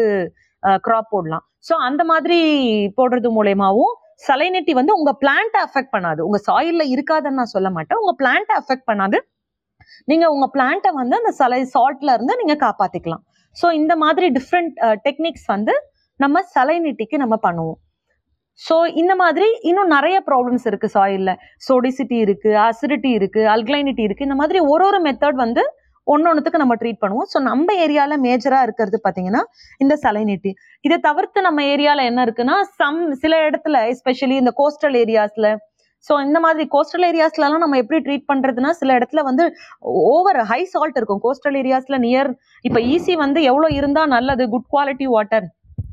கிராப் போடலாம். ஸோ அந்த மாதிரி போடுறது மூலயமாவும் சலைனிட்டி வந்து உங்க பிளான்ட்டை அஃபெக்ட் பண்ணாது. உங்க சாயில்ல இருக்காதுன்னு நான் சொல்ல மாட்டேன். உங்க பிளான்ட்டை அஃபெக்ட் பண்ணாது. நீங்க உங்க பிளான்ட்டை வந்து அந்த சலை சால்ட்ல இருந்து நீங்க காப்பாத்திக்கலாம். ஸோ இந்த மாதிரி டிஃப்ரெண்ட் டெக்னிக்ஸ் வந்து நம்ம சலைனிட்டிக்கு நம்ம பண்ணுவோம். ஸோ இந்த மாதிரி இன்னும் நிறைய ப்ராப்ளம்ஸ் இருக்கு சாயிலில் சோடிசிட்டி இருக்கு அசிடிட்டி இருக்கு அல்கலைனிட்டி இருக்கு. இந்த மாதிரி ஒரு ஒரு மெத்தட் வந்து ஒன்னொன்னுத்துக்கு நம்ம ட்ரீட் பண்ணுவோம். ஸோ நம்ம ஏரியால மேஜரா இருக்கிறது பார்த்தீங்கன்னா இந்த சலைனிட்டி இதை தவிர்த்து நம்ம ஏரியால என்ன இருக்குன்னா சம் சில இடத்துல எஸ்பெஷலி இந்த கோஸ்டல் ஏரியாஸ்ல ஸோ இந்த மாதிரி கோஸ்டல் ஏரியாஸ்லலாம் நம்ம எப்படி ட்ரீட் பண்ணுறதுனா சில இடத்துல வந்து ஓவர் ஹை சால்ட் இருக்கும். கோஸ்டல் ஏரியாஸில் நியர் இப்போ ஈஸி வந்து எவ்வளோ இருந்தால் நல்லது? குட் குவாலிட்டி வாட்டர்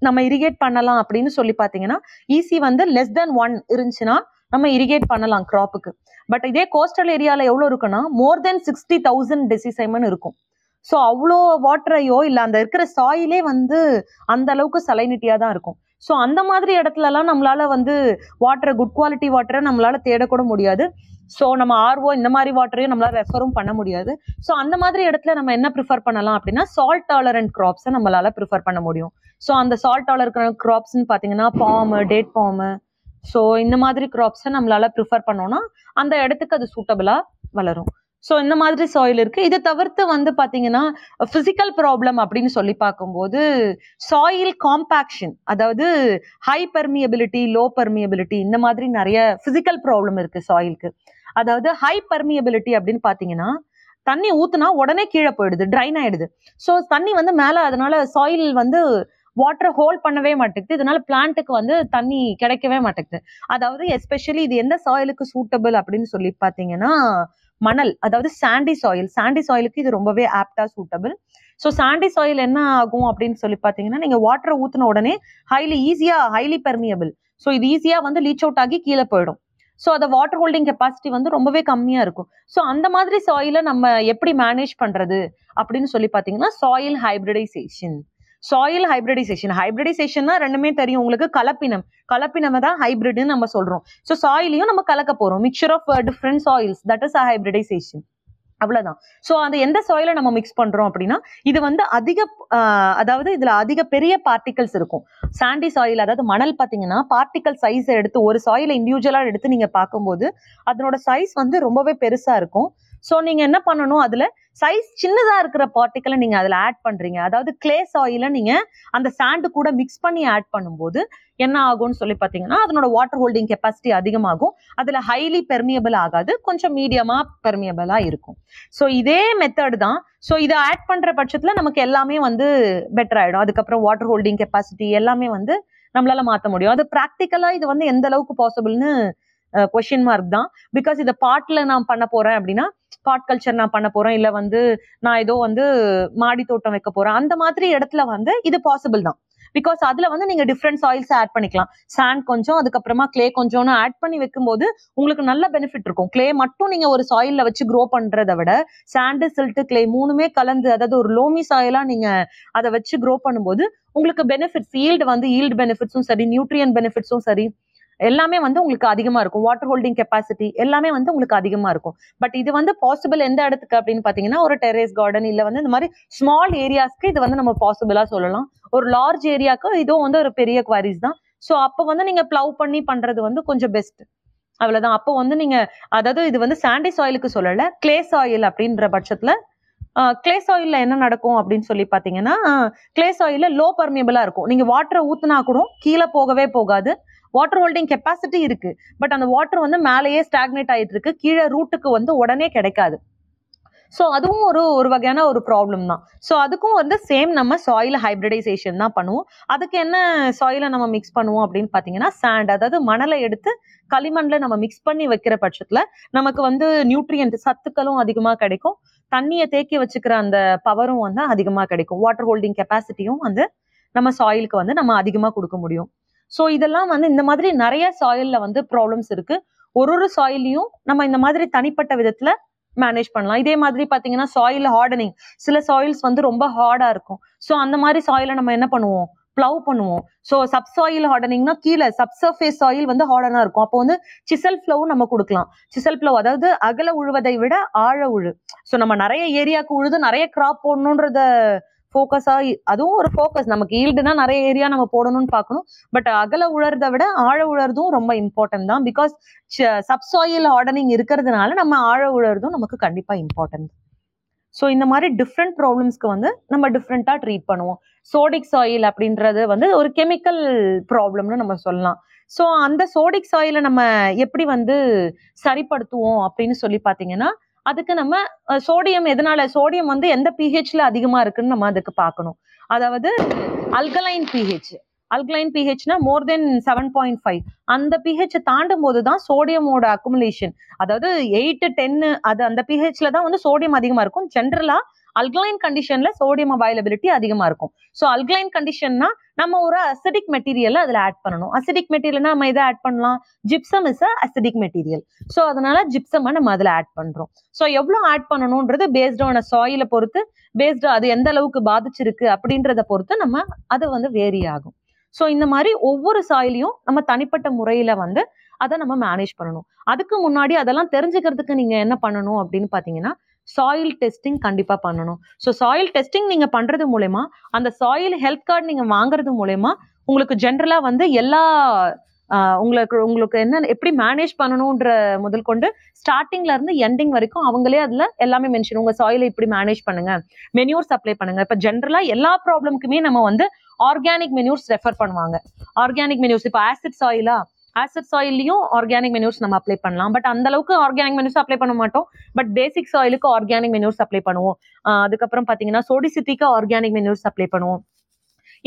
நம்ம இரிகேட் பண்ணலாம் அப்படின்னு சொல்லி பார்த்தீங்கன்னா ஈஸி வந்து லெஸ் தென் ஒன் இருந்துச்சுன்னா நம்ம இரிகேட் பண்ணலாம் க்ராப்புக்கு பட் இதே கோஸ்டல் ஏரியாவில் எவ்வளோ இருக்குன்னா மோர் தென் சிக்ஸ்டி தௌசண்ட் டெசிசைமன் இருக்கும். ஸோ அவ்வளோ வாட்டரையோ இல்லை அந்த இருக்கிற சாயிலே வந்து அந்த அளவுக்கு சலைனிட்டியாக தான் இருக்கும். ஸோ அந்த மாதிரி இடத்துலலாம் நம்மளால வந்து வாட்டரை குட் குவாலிட்டி வாட்டரை நம்மளால தேடக்கூட முடியாது. ஸோ நம்ம ஆர்வோ இந்த மாதிரி வாட்டரையும் நம்மளால ரெஃபரும் பண்ண முடியாது. ஸோ அந்த மாதிரி இடத்துல நம்ம என்ன ப்ரிஃபர் பண்ணலாம் அப்படின்னா சால்ட் டாலரண்ட் கிராப்ஸை நம்மளால ப்ரிஃபர் பண்ண முடியும். ஸோ அந்த சால்ட் டாலர் கிராப்ஸ்ன்னு பார்த்தீங்கன்னா பாமு டேட் பாமு ஸோ இந்த மாதிரி கிராப்ஸை நம்மளால ப்ரிஃபர் பண்ணோம்னா அந்த இடத்துக்கு அது சூட்டபிளாக வளரும். ஸோ இந்த மாதிரி சாயில் இருக்கு. இதை தவிர்த்து வந்து பார்த்தீங்கன்னா ஃபிசிக்கல் ப்ராப்ளம் அப்படின்னு சொல்லி பார்க்கும்போது சாயில் காம்பாக்ஷன் அதாவது ஹை பெர்மியபிலிட்டி லோ பெர்மியபிலிட்டி இந்த மாதிரி நிறைய ஃபிசிக்கல் ப்ராப்ளம் இருக்கு சாயிலுக்கு அதாவது ஹை பெர்மியபிலிட்டி அப்படின்னு பார்த்தீங்கன்னா தண்ணி ஊத்துனா உடனே கீழே போயிடுது ட்ரைன் ஆயிடுது. ஸோ தண்ணி வந்து மேலே அதனால சாயில் வந்து வாட்டரை ஹோல்ட் பண்ணவே மாட்டேங்குது. இதனால பிளான்ட்டுக்கு வந்து தண்ணி கிடைக்கவே மாட்டேங்குது. அதாவது எஸ்பெஷலி இது எந்த சாயிலுக்கு சூட்டபிள் அப்படின்னு சொல்லி பார்த்தீங்கன்னா மணல் அதாவது சாண்டி சாயில் சாண்டி சாயிலுக்கு இது ரொம்பவே ஆப்டா சூட்டபிள் ஸோ சாண்டி சாயில் என்ன ஆகும் அப்படின்னு சொல்லி பார்த்தீங்கன்னா நீங்கள் வாட்டரை ஊற்றின உடனே ஹைலி ஈஸியாக ஹைலி பெர்மியபிள் ஸோ இது ஈஸியாக வந்து லீச் அவுட் ஆகி கீழே போயிடும். ஸோ அதை வாட்டர் ஹோல்டிங் கெப்பாசிட்டி வந்து ரொம்பவே கம்மியாக இருக்கும். ஸோ அந்த மாதிரி சாயிலை நம்ம எப்படி மேனேஜ் பண்ணுறது அப்படின்னு சொல்லி பார்த்தீங்கன்னா சாயில் ஹைபிரிடைசேஷன் சாயில் ஹைபிரிடைசேஷன் ஹைபிரிடைசேஷன்னா ரெண்டுமே தெரியும் உங்களுக்கு. கலப்பினம். கலப்பினமை தான் ஹைபிரிட்னு நம்ம சொல்றோம். ஸோ சாயிலையும் நம்ம கலக்க போறோம். Mixture of different soils that is hybridization அவ்வளவுதான். ஸோ அந்த எந்த சாயில நம்ம மிக்ஸ் பண்றோம் அப்படின்னா இது வந்து அதிக அதாவது இதுல அதிக பெரிய பார்ட்டிகல்ஸ் இருக்கும். சாண்டி சாயில் அதாவது மணல் பார்த்தீங்கன்னா பார்ட்டிகல் சைஸ் எடுத்து ஒரு சாயில இண்டிவிஜுவலா எடுத்து நீங்க பார்க்கும்போது அதனோட சைஸ் வந்து ரொம்பவே பெருசா இருக்கும். ஸோ நீங்கள் என்ன பண்ணணும்? அதில் சைஸ் சின்னதாக இருக்கிற பார்ட்டிக்கலை நீங்கள் அதில் ஆட் பண்ணுறீங்க அதாவது கிளே சாயில நீங்கள் அந்த சாண்டு கூட மிக்ஸ் பண்ணி ஆட் பண்ணும்போது என்ன ஆகும்னு சொல்லி பார்த்தீங்கன்னா அதனோட வாட்டர் ஹோல்டிங் கெப்பாசிட்டி அதிகமாகும். அதில் ஹைலி பெர்மியபிள் ஆகாது. கொஞ்சம் மீடியமாக பெர்மியபிளாக இருக்கும். ஸோ இதே மெத்தட் தான். ஸோ இதை ஆட் பண்ணுற பட்சத்தில் நமக்கு எல்லாமே வந்து பெட்டர் ஆகிடும் அதுக்கப்புறம் வாட்டர் ஹோல்டிங் கெப்பாசிட்டி எல்லாமே வந்து நம்மளால மாற்ற முடியும். அது ப்ராக்டிக்கலாக இது வந்து எந்த அளவுக்கு பாசிபிள்னு கொஷின் மார்க் தான். பிகாஸ் இதை பாட்டில் நான் பண்ண போகிறேன் அப்படின்னா காட் கல்ச்சர் நான் பண்ண போறேன் இல்ல வந்து நான் ஏதோ வந்து மாடி தோட்டம் வைக்க போறேன். அந்த மாதிரி இடத்துல வந்து இது பாசிபிள் தான். பிகாஸ் அதுல வந்து நீங்க டிஃப்ரெண்ட் சாயில்ஸ் ஆட் பண்ணிக்கலாம். சாண்ட் கொஞ்சம் அதுக்கப்புறமா கிளே கொஞ்சம்னு ஆட் பண்ணி வைக்கும்போது உங்களுக்கு நல்ல பெனிஃபிட் இருக்கும். கிளே மட்டும் நீங்க ஒரு சாயில்ல வச்சு க்ரோ பண்றதை விட சாண்டு சில்ட்டு கிளே மூணுமே கலந்து அதாவது ஒரு லோமி சாயிலா நீங்க அதை வச்சு க்ரோ பண்ணும்போது உங்களுக்கு பெனிஃபிட்ஸ் ஈல்டு வந்து ஈல்டு பெனிஃபிட்ஸும் சரி நியூட்ரியன் பெனிஃபிட்ஸும் சரி எல்லாமே வந்து உங்களுக்கு அதிகமா இருக்கும். வாட்டர் ஹோல்டிங் கெப்பாசிட்டி எல்லாமே வந்து உங்களுக்கு அதிகமா இருக்கும். பட் இது வந்து பாசிபிள் எந்த இடத்துக்கு அப்படின்னு பாத்தீங்கன்னா ஒரு டெரேஸ் கார்டன் இல்ல வந்து இந்த மாதிரி ஸ்மால் ஏரியாஸ்க்கு இது வந்து நம்ம பாசிபிளா சொல்லலாம். ஒரு லார்ஜ் ஏரியாக்கு இதுவும் வந்து ஒரு பெரிய குவாரிஸ் தான். ஸோ அப்போ வந்து நீங்க ப்ளவ் பண்ணி பண்றது வந்து கொஞ்சம் பெஸ்ட் அவ்வளவுதான். அப்போ வந்து நீங்க அதாவது இது வந்து சாண்டி சாயிலுக்கு சொல்லல கிளே சாயில் அப்படின்ற பட்சத்துல கிளே சாயில்ல என்ன நடக்கும் அப்படின்னு சொல்லி பாத்தீங்கன்னா கிளே சாயில்ல லோ பர்மியபிளா இருக்கும். நீங்க வாட்டரை ஊத்துனா கூட கீழே போகவே போகாது. வாட்டர் ஹோல்டிங் கெப்பாசிட்டி இருக்கு. பட் அந்த வாட்டர் வந்து மேலேயே ஸ்டாக்னேட் ஆயிட்டு இருக்கு கீழே ரூட்டுக்கு வந்து உடனே கிடைக்காது. ஸோ அதுவும் ஒரு ஒரு வகையான ஒரு ப்ராப்ளம் தான். ஸோ அதுக்கும் வந்து சேம் நம்ம சாயில் ஹைப்ரிடைசேஷன் தான் பண்ணுவோம். அதுக்கு என்ன சாயிலை நம்ம மிக்ஸ் பண்ணுவோம் அப்படின்னு பார்த்தீங்கன்னா சாண்ட் அதாவது மணலை எடுத்து களிமண்ல நம்ம மிக்ஸ் பண்ணி வைக்கிற பட்சத்தில் நமக்கு வந்து நியூட்ரியன்ட் சத்துக்களும் அதிகமாக கிடைக்கும். தண்ணியை தேக்கி வச்சுக்கிற அந்த பவரும் வந்து அதிகமாக கிடைக்கும். வாட்டர் ஹோல்டிங் கெப்பாசிட்டியும் வந்து நம்ம சாயிலுக்கு வந்து நம்ம அதிகமாக கொடுக்க முடியும். ஸோ இதெல்லாம் வந்து இந்த மாதிரி நிறைய சாயில்ல வந்து ப்ராப்ளம்ஸ் இருக்கு. ஒரு ஒரு சாயிலையும் நம்ம இந்த மாதிரி தனிப்பட்ட விதத்துல மேனேஜ் பண்ணலாம். இதே மாதிரி பாத்தீங்கன்னா சாயில் ஹார்டனிங் சில சாயில்ஸ் வந்து ரொம்ப ஹார்டா இருக்கும். ஸோ அந்த மாதிரி சாயில நம்ம என்ன பண்ணுவோம்? ப்ளவ் பண்ணுவோம். ஸோ சப் சாயில் ஹார்டனிங்னா கீழே சப்சர்ஃபேஸ் சாயில் வந்து ஹார்டனா இருக்கும். அப்போ வந்து சிசல் ஃப்ளவ் நம்ம கொடுக்கலாம். சிசல் ஃப்ளவ் அதாவது அகல உழுவதை விட ஆழ உழு. ஸோ நம்ம நிறைய ஏரியாவுக்கு உழுது நிறைய கிராப் போடணுன்றத ஃபோக்கஸாக அதுவும் ஒரு ஃபோக்கஸ் நமக்கு ஈல்டுனா நிறைய ஏரியா நம்ம போடணும்னு பார்க்கணும். பட் அகல உழறதை விட ஆழ உழறதும் ரொம்ப இம்பார்ட்டன்ட் தான். பிகாஸ் சப்சாயில் ஹார்டனிங் இருக்கிறதுனால நம்ம ஆழ உழறதும் நமக்கு கண்டிப்பாக இம்பார்ட்டன்ட் ஸோ இந்த மாதிரி டிஃப்ரெண்ட் ப்ராப்ளம்ஸ்க்கு வந்து நம்ம டிஃப்ரெண்ட்டாக ட்ரீட் பண்ணுவோம். சோடிக் சாயில் அப்படின்றது வந்து ஒரு கெமிக்கல் ப்ராப்ளம்னு நம்ம சொல்லலாம். ஸோ அந்த சோடிக் சாயிலை நம்ம எப்படி வந்து சரிப்படுத்துவோம் அப்படின்னு சொல்லி பார்த்தீங்கன்னா அதுக்கு நம்ம சோடியம் எதனால? சோடியம் வந்து எந்த பிஹெச்ல அதிகமா இருக்குன்னு நம்ம அதுக்கு பார்க்கணும். அதாவது alkaline pH alkaline பிஹெச்னா more than seven point five அந்த பிஹெச் தாண்டும் போது தான் சோடியமோட அக்குமுலேஷன் அதாவது எயிட் டென்னு அது அந்த பிஹெச்ல தான் வந்து சோடியம் அதிகமா இருக்கும். ஜென்ரலா அல்கலைன் கண்டிஷன்ல சோடியம் அவைலபிலிட்டி அதிகமா இருக்கும். ஸோ அல்கலைன் கண்டிஷன்னா நம்ம ஒரு அசிடிக் மெட்டீரியல் அதுல ஆட் பண்ணணும். அசிடிக் மெட்டீரியல்னா நம்ம எதை ஆட் பண்ணலாம்? Gypsum is a acidic material so அதனால ஜிப்சமை நம்ம அதுல ஆட் பண்றோம். ஸோ எவ்வளோ ஆட் பண்ணணும்ன்றது பேஸ்ட் ஆன சாயிலை பொறுத்து பேஸ்டு அது எந்த அளவுக்கு பாதிச்சிருக்கு அப்படின்றத பொறுத்து நம்ம அது வந்து வேரி ஆகும். ஸோ இந்த மாதிரி ஒவ்வொரு சாயிலையும் நம்ம தனிப்பட்ட முறையில வந்து அதை நம்ம மேனேஜ் பண்ணணும். அதுக்கு முன்னாடி அதெல்லாம் தெரிஞ்சுக்கிறதுக்கு நீங்க என்ன பண்ணணும் அப்படின்னு பாத்தீங்கன்னா சாயில் டெஸ்டிங் கண்டிப்பாக பண்ணணும். ஸோ சாயில் டெஸ்டிங் நீங்கள் பண்ணுறது மூலயமா அந்த சாயில் ஹெல்த் கார்டு நீங்கள் வாங்குறது மூலயமா உங்களுக்கு ஜென்ரலாக வந்து எல்லா உங்களுக்கு உங்களுக்கு என்ன எப்படி மேனேஜ் பண்ணணுன்ற முதல் கொண்டு ஸ்டார்டிங்ல இருந்து எண்டிங் வரைக்கும் அவங்களே அதுல எல்லாமே மென்ஷன் உங்க சாயிலை இப்படி மேனேஜ் பண்ணுங்க. மெனியூர்ஸ் சப்ளை பண்ணுங்க. இப்ப ஜென்ரலா எல்லா ப்ராப்ளம்க்குமே நம்ம வந்து ஆர்கானிக் மெனியூர்ஸ் ரெஃபர் பண்ணுவாங்க. ஆர்கானிக் மெனியூர்ஸ் இப்போ ஆசிட் சாயிலா ஆசிட் சாயில்லையும் ஆர்கானிக் மெனியூர்ஸ் நம்ம அப்ளை பண்ணலாம். பட் அந்த அளவுக்கு ஆர்கானிக் மெனியூர்ஸ் அப்ளை பண்ண மாட்டோம். பட் பேசிக் சாயிலுக்கு ஆர்கானிக் மெனியூர்ஸ் அப்ளை பண்ணுவோம். அதுக்கப்புறம் பாத்தீங்கன்னா சோடிசிட்டிக்கு ஆர்கானிக் மெனியூர்ஸ் அப்ளை பண்ணுவோம்.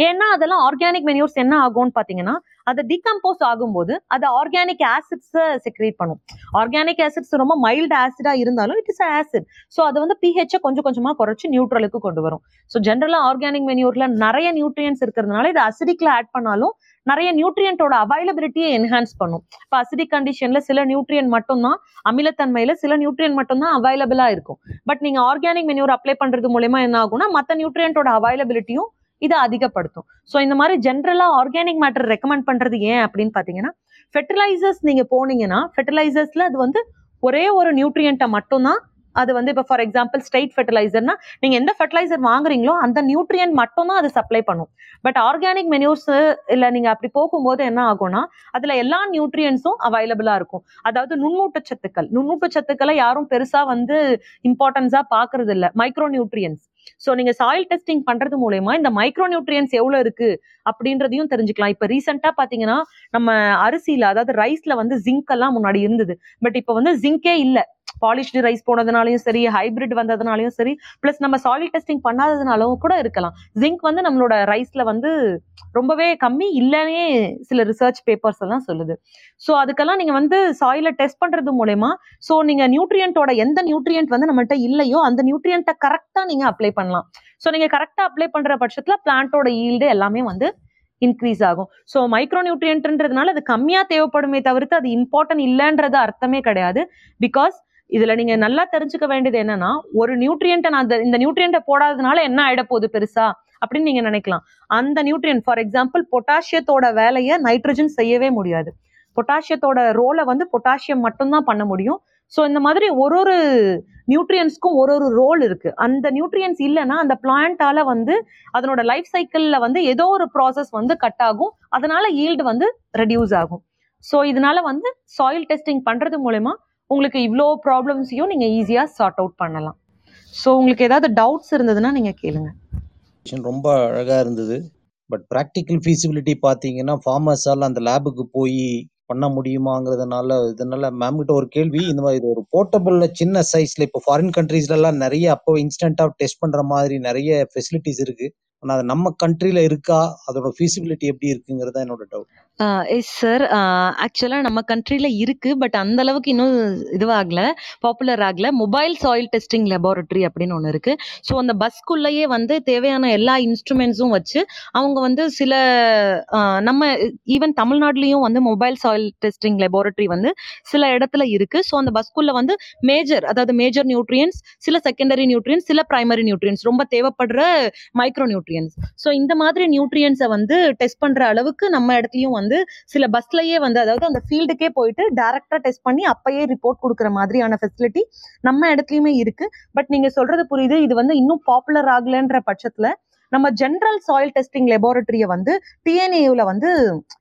ஏன்னா அதெல்லாம் ஆர்கானிக் மெனியூர்ஸ் என்ன ஆகும்னு பாத்தீங்கன்னா அது டிகம்போஸ் ஆகும்போது அது ஆர்கானிக் ஆசிட்ஸை செக்ரேட் பண்ணும். ஆர்கானிக் ஆசிட்ஸ் ரொம்ப மைல்டு ஆசிடா இருந்தாலும் இட் இஸ் ஆசிட் ஸோ அது வந்து பிஹெச்சை கொஞ்சம் கொஞ்சமா குறைச்சு நியூட்ரலுக்கு கொண்டு வரும். ஸோ ஜென்ரலா ஆர்கானிக் மெனியூர்ல நிறைய நியூட்ரியன்ஸ் இருக்கிறதுனால இது அசிடிக்ல ஆட் பண்ணாலும் நிறைய நியூட்ரியன்ட்டோட அவைலபிலிட்டியை என்ஹான்ஸ் பண்ணும். இப்போ அசிடிக் கண்டிஷன்ல சில நியூட்ரியன் மட்டும்தான் அமிலத்தன்மையில சில நியூட்ரியன் மட்டும்தான் அவைலபிளா இருக்கும். பட் நீங்க ஆர்கானிக் மெனியூர் அப்ளை பண்றது மூலயமா என்ன ஆகும்னா மற்ற நியூட்ரியன்ட்டோட அவைலபிலிட்டியும் இதை அதிகப்படுத்தும். ஸோ இந்த மாதிரி ஜென்ரலாக ஆர்கானிக் மேட்டர் ரெக்கமெண்ட் பண்றது ஏன் அப்படின்னு பாத்தீங்கன்னா ஃபெர்டிலைசர்ஸ் நீங்க போனீங்கன்னா ஃபெர்டிலைசர்ஸில் அது வந்து ஒரே ஒரு நியூட்ரியண்ட்டை மட்டும்தான் அது வந்து இப்போ ஃபார் எக்ஸாம்பிள் ஸ்ட்ரைட் ஃபெர்டிலைசர்னா நீங்க எந்த ஃபெர்டிலைசர் வாங்குறீங்களோ அந்த நியூட்ரியன்ட் மட்டும் தான் அது சப்ளை பண்ணும். பட் ஆர்கானிக் மெனியூர்ஸ் இல்லை நீங்க அப்படி போகும்போது என்ன ஆகும்னா அதுல எல்லா நியூட்ரியன்ஸும் அவைலபிளா இருக்கும். அதாவது நுண்ணூட்டச்சத்துக்கள் நுண்ணூட்டச்சத்துக்களை யாரும் பெருசா வந்து இம்பார்ட்டன்ஸா பாக்குறது இல்லை. மைக்ரோ நியூட்ரியன்ஸ் ஸோ நீங்க சாயில் டெஸ்டிங் பண்றது மூலயமா இந்த மைக்ரோ நியூட்ரியன்ஸ் எவ்வளவு இருக்கு அப்படின்றதையும் தெரிஞ்சுக்கலாம். இப்போ ரீசெண்டா பாத்தீங்கன்னா நம்ம அரிசியில அதாவது ரைஸ்ல வந்து ஜிங்க் எல்லாம் முன்னாடி இருந்தது. பட் இப்போ வந்து ஜிங்கே இல்லை. பாலிஷ்டு ரைஸ் போனதுனாலயும் சரி ஹைபிரிட் வந்ததுனாலயும் சரி பிளஸ் நம்ம சாலிட் டெஸ்டிங் பண்ணாததுனாலும் கூட இருக்கலாம். ஜிங்க் வந்து நம்மளோட ரைஸ்ல வந்து ரொம்பவே கம்மி இல்லைன்னே சில ரிசர்ச் பேப்பர்ஸ் எல்லாம் சொல்லுது. ஸோ அதுக்கெல்லாம் நீங்க வந்து சாயில டெஸ்ட் பண்றது மூலயமா ஸோ நீங்க நியூட்ரியன்ட்டோட எந்த நியூட்ரியன்ட் வந்து நம்மகிட்ட இல்லையோ அந்த நியூட்ரியன்ட்டை கரெக்டா நீங்க அப்ளை பண்ணலாம். ஸோ நீங்க கரெக்டா அப்ளை பண்ற பட்சத்துல பிளான்ட்டோட ஈல்டு எல்லாமே வந்து இன்க்ரீஸ் ஆகும். ஸோ மைக்ரோ நியூட்ரியன்ட்ன்றதுனால அது கம்மியா தேவைப்படுமே தவிர்த்து அது இம்பார்ட்டன்ட் இல்லைன்றது அர்த்தமே கிடையாது. பிகாஸ் இதுல நீங்க நல்லா தெரிஞ்சுக்க வேண்டியது என்னன்னா ஒரு நியூட்ரியன்ட்டை நான் இந்த- இந்த நியூட்ரியன்ட்டை போடாததுனால என்ன ஆயிட போகுது பெருசா? அப்படின்னு நீங்க நினைக்கலாம். அந்த நியூட்ரியன் ஃபார் எக்ஸாம்பிள் பொட்டாசியத்தோட வேலையை நைட்ரஜன் செய்யவே முடியாது. பொட்டாசியத்தோட ரோலை வந்து பொட்டாசியம் மட்டும்தான் பண்ண முடியும். ஸோ இந்த மாதிரி ஒரு ஒரு நியூட்ரியன்ஸ்க்கும் ஒரு ஒரு ரோல் இருக்கு. அந்த நியூட்ரியன்ஸ் இல்லைன்னா அந்த பிளான்ட்டால வந்து அதனோட லைஃப் சைக்கிளில் வந்து ஏதோ ஒரு ப்ராசஸ் வந்து கட் ஆகும். அதனால ஈல்டு வந்து ரெடியூஸ் ஆகும். ஸோ இதனால வந்து சாயில் டெஸ்டிங் பண்றது மூலயமா உங்களுக்கு இவ்வளோ ப்ராப்ளம்ஸையும் நீங்க ஈஸியா சார்ட் அவுட் பண்ணலாம். ஸோ உங்களுக்கு ஏதாவது டவுட்ஸ் இருந்ததுன்னா நீங்க கேளுங்க. ரொம்ப அழகா இருந்தது. பட் ப்ராக்டிக்கல் ஃபீஸிபிலிட்டி பார்த்தீங்கன்னா ஃபார்மர்ஸால் அந்த லேபுக்கு போய் பண்ண முடியுமாங்கிறதுனால இதனால மேம் கிட்ட ஒரு கேள்வி. இந்த மாதிரி இது ஒரு போர்ட்டபிள்ல சின்ன சைஸ்ல இப்போ ஃபாரின் கண்ட்ரீஸ்ல நிறைய அப்போ இன்ஸ்டன்டா டெஸ்ட் பண்ற மாதிரி நிறைய ஃபெசிலிட்டிஸ் இருக்கு. ஆனால் அது நம்ம கண்ட்ரியில இருக்கா? அதோட ஃபீசிபிலிட்டி எப்படி இருக்குங்கிறது என்னோட டவுட் எஸ் சார் ஆக்சுவலாக நம்ம கண்ட்ரியில் இருக்கு பட் அந்த அளவுக்கு இன்னும் இதுவாகல பாப்புலர் ஆகல. மொபைல் சாயில் டெஸ்டிங் லெபார்ட்டரி அப்படின்னு ஒன்று இருக்கு. ஸோ அந்த பஸ்க்குள்ளேயே வந்து தேவையான எல்லா இன்ஸ்ட்ருமெண்ட்ஸும் வச்சு அவங்க வந்து சில நம்ம ஈவன் தமிழ்நாட்டிலையும் வந்து மொபைல் சாயில் டெஸ்டிங் லெபார்ட்டரி வந்து சில இடத்துல இருக்கு. ஸோ அந்த பஸ்க்குள்ள வந்து மேஜர் அதாவது மேஜர் நியூட்ரியன்ஸ் சில செகண்டரி நியூட்ரியன்ஸ் சில பிரைமரி நியூட்ரியன்ஸ் ரொம்ப தேவைப்படுற மைக்ரோ நியூட்ரியன்ஸ் ஸோ இந்த மாதிரி நியூட்ரியன்ஸை வந்து டெஸ்ட் பண்ற அளவுக்கு நம்ம இடத்துலயும் வந்து சில பஸ்லயே வந்து அதாவது அந்த ஃபீல்டுக்கே போயிட்டு டேரக்டா டெஸ்ட் பண்ணி அப்பயே ரிப்போர்ட் கொடுக்குற மாதிரியான ஃபெசிலிட்டி நம்ம இடத்துலயுமே இருக்கு. பட் நீங்க சொல்றது புரியுது. இது வந்து இன்னும் பாப்புலர் ஆகலன்ற பட்சத்துல நம்ம ஜென்ரல் சாயில் டெஸ்டிங் லெபார்டரியை வந்து டிஎன்ஏயூல வந்து